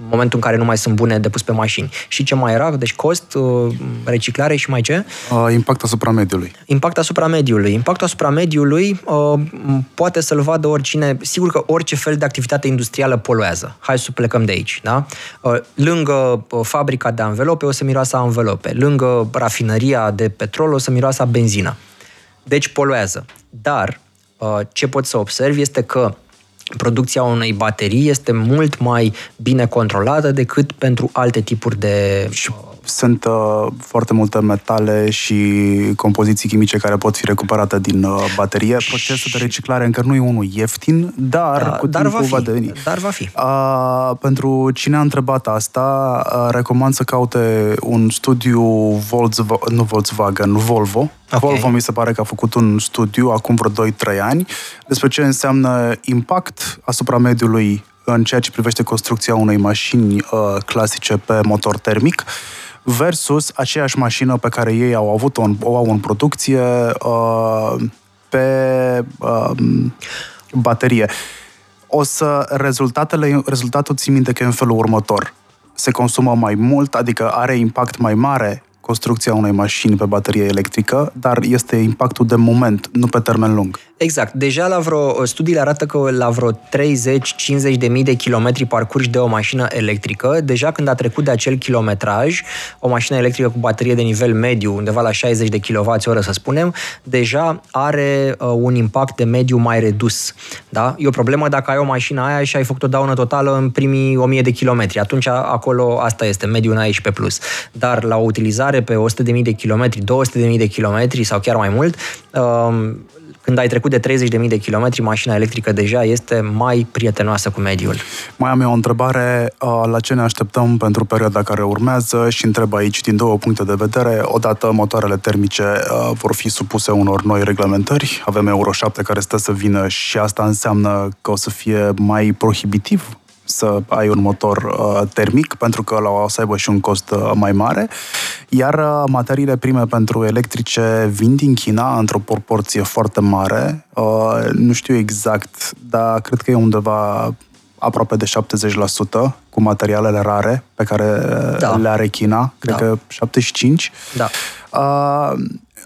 S5: uh, momentul în care nu mai sunt bune de pus pe mașini. Și ce mai era? Deci cost, uh, reciclare și mai ce?
S2: Uh, impact asupra mediului.
S5: Impact asupra mediului. Impactul asupra mediului uh, poate să-l vadă oricine. Sigur că orice fel de activitate industrială poluează. Hai să plecăm de aici. Da? Uh, lângă uh, fabrica de anvelope o să miroasă anvelope. Lângă rafinăria de petrol o să miroasă benzină. Deci poluează. Dar uh, ce pot să observ este că producția unei baterii este mult mai bine controlată decât pentru alte tipuri de...
S2: Și sunt uh, foarte multe metale și compoziții chimice care pot fi recuperate din uh, baterie. Procesul de reciclare încă nu e unul ieftin, dar da, cu
S5: dar
S2: timpul
S5: va,
S2: fi, va deveni.
S5: Dar va fi.
S2: Uh, pentru cine a întrebat asta, uh, recomand să caute un studiu Volkswagen, nu Volkswagen, Volvo. Okay. Volvo mi se pare că a făcut un studiu acum vreo 2-3 ani despre ce înseamnă impact asupra mediului în ceea ce privește construcția unei mașini uh, clasice pe motor termic versus aceeași mașină pe care ei au avut-o în, o au în producție uh, pe uh, baterie. O să rezultatele, rezultatul țin minte că e în felul următor. Se consumă mai mult, adică are impact mai mare construcția unei mașini pe baterie electrică, dar este impactul de moment, nu pe termen lung.
S5: Exact. Deja la vreo, studiile arată că la vreo 30-50 de mii de kilometri parcurși de o mașină electrică, deja când a trecut de acel kilometraj, o mașină electrică cu baterie de nivel mediu, undeva la 60 de kWh, să spunem, deja are uh, un impact de mediu mai redus. Da? E o problemă dacă ai o mașină aia și ai făcut o daună totală în primii 1000 de kilometri. Atunci acolo asta este, mediul n-ai și pe plus. Dar la o utilizare pe 100.000 de kilometri, 200.000 de kilometri sau chiar mai mult, uh, când ai trecut de 30.000 de kilometri, mașina electrică deja este mai prietenoasă cu mediul.
S2: Mai am eu o întrebare. Uh, la ce ne așteptăm pentru perioada care urmează și întreb aici din două puncte de vedere. Odată, motoarele termice uh, vor fi supuse unor noi reglementări. Avem Euro 7 care stă să vină și asta înseamnă că o să fie mai prohibitiv să ai un motor uh, termic, pentru că la o să aibă și un cost uh, mai mare, iar uh, materiile prime pentru electrice vin din China într-o proporție foarte mare, uh, nu știu exact, dar cred că e undeva aproape de 70% cu materialele rare pe care da. le are China, cred da. că 75%.
S5: Da.
S2: Uh,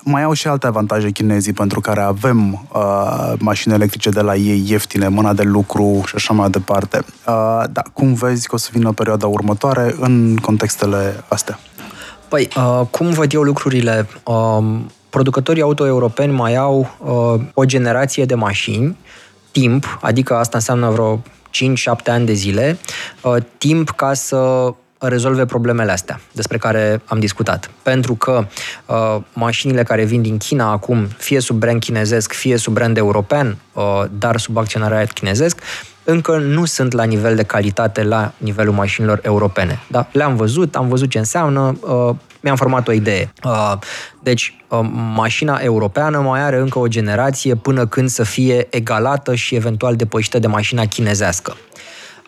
S2: mai au și alte avantaje chinezii pentru care avem uh, mașini electrice de la ei ieftine, mâna de lucru și așa mai departe. Uh, da, cum vezi că o să vină perioada următoare în contextele astea?
S5: Păi, uh, cum văd eu lucrurile? Uh, producătorii auto europeni mai au uh, o generație de mașini, timp, adică asta înseamnă vreo 5-7 ani de zile, uh, timp ca să rezolve problemele astea despre care am discutat. Pentru că uh, mașinile care vin din China acum, fie sub brand chinezesc, fie sub brand european, uh, dar sub acționariat chinezesc, încă nu sunt la nivel de calitate la nivelul mașinilor europene. Da? Le-am văzut, am văzut ce înseamnă, uh, mi-am format o idee. Uh, deci, uh, mașina europeană mai are încă o generație până când să fie egalată și eventual depășită de mașina chinezească.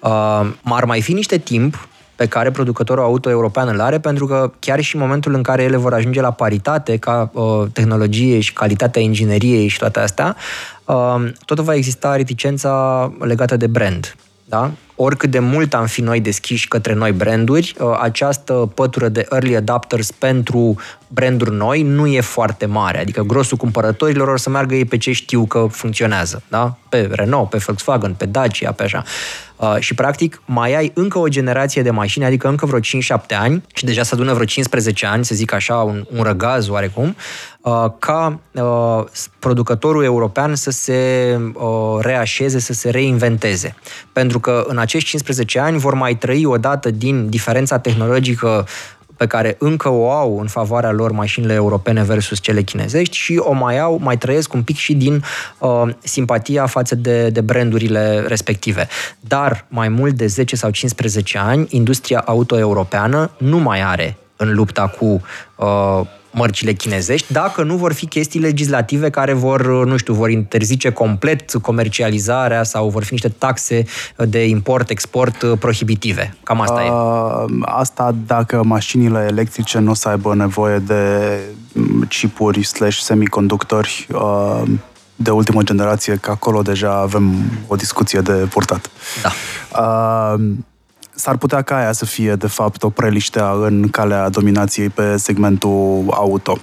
S5: Uh, ar mai fi niște timp pe care producătorul auto european îl are, pentru că chiar și în momentul în care ele vor ajunge la paritate ca uh, tehnologie și calitatea ingineriei și toate astea, uh, tot va exista reticența legată de brand. Da? Oricât de mult am fi noi deschiși către noi branduri, uh, această pătură de early adapters pentru branduri noi nu e foarte mare. Adică grosul cumpărătorilor or să meargă ei pe ce știu că funcționează. Da? Pe Renault, pe Volkswagen, pe Dacia, pe așa. Uh, și practic mai ai încă o generație de mașini, adică încă vreo 5-7 ani și deja se adună vreo 15 ani, să zic așa, un, un răgaz oarecum, uh, ca uh, producătorul european să se uh, reașeze, să se reinventeze. Pentru că în acești 15 ani vor mai trăi odată din diferența tehnologică pe care încă o au în favoarea lor mașinile europene versus cele chinezești și o mai au, mai trăiesc un pic și din uh, simpatia față de, de brandurile respective. Dar mai mult de 10 sau 15 ani, industria auto-europeană nu mai are în lupta cu uh, mărcile chinezești, dacă nu vor fi chestii legislative care vor, nu știu, vor interzice complet comercializarea sau vor fi niște taxe de import-export prohibitive. Cam asta uh,
S2: e. Asta dacă mașinile electrice nu o să aibă nevoie de chipuri slash semiconductori uh, de ultimă generație, că acolo deja avem o discuție de purtat.
S5: Da. Uh,
S2: s-ar putea ca aia să fie, de fapt, o preliște în calea dominației pe segmentul auto.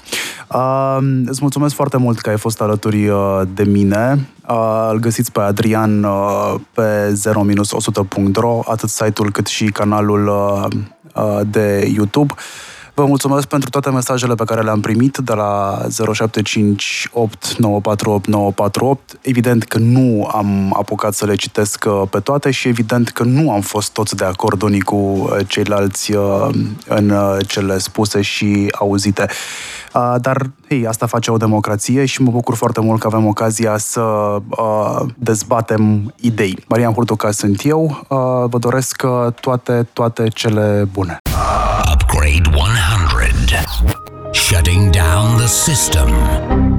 S2: Uh, îți mulțumesc foarte mult că ai fost alături uh, de mine. Uh, îl găsiți pe Adrian uh, pe 0-100.ro, atât site-ul cât și canalul uh, uh, de YouTube. Vă mulțumesc pentru toate mesajele pe care le-am primit de la 0758 948 948. Evident că nu am apucat să le citesc uh, pe toate și evident că nu am fost toți de acord unii cu uh, ceilalți uh, în cele spuse și auzite. Dar, hei, asta face o democrație și mă bucur foarte mult că avem ocazia să dezbatem idei. Marian Hurtuca sunt eu. Vă doresc toate, toate cele bune.
S1: Upgrade 100. Shutting down the system.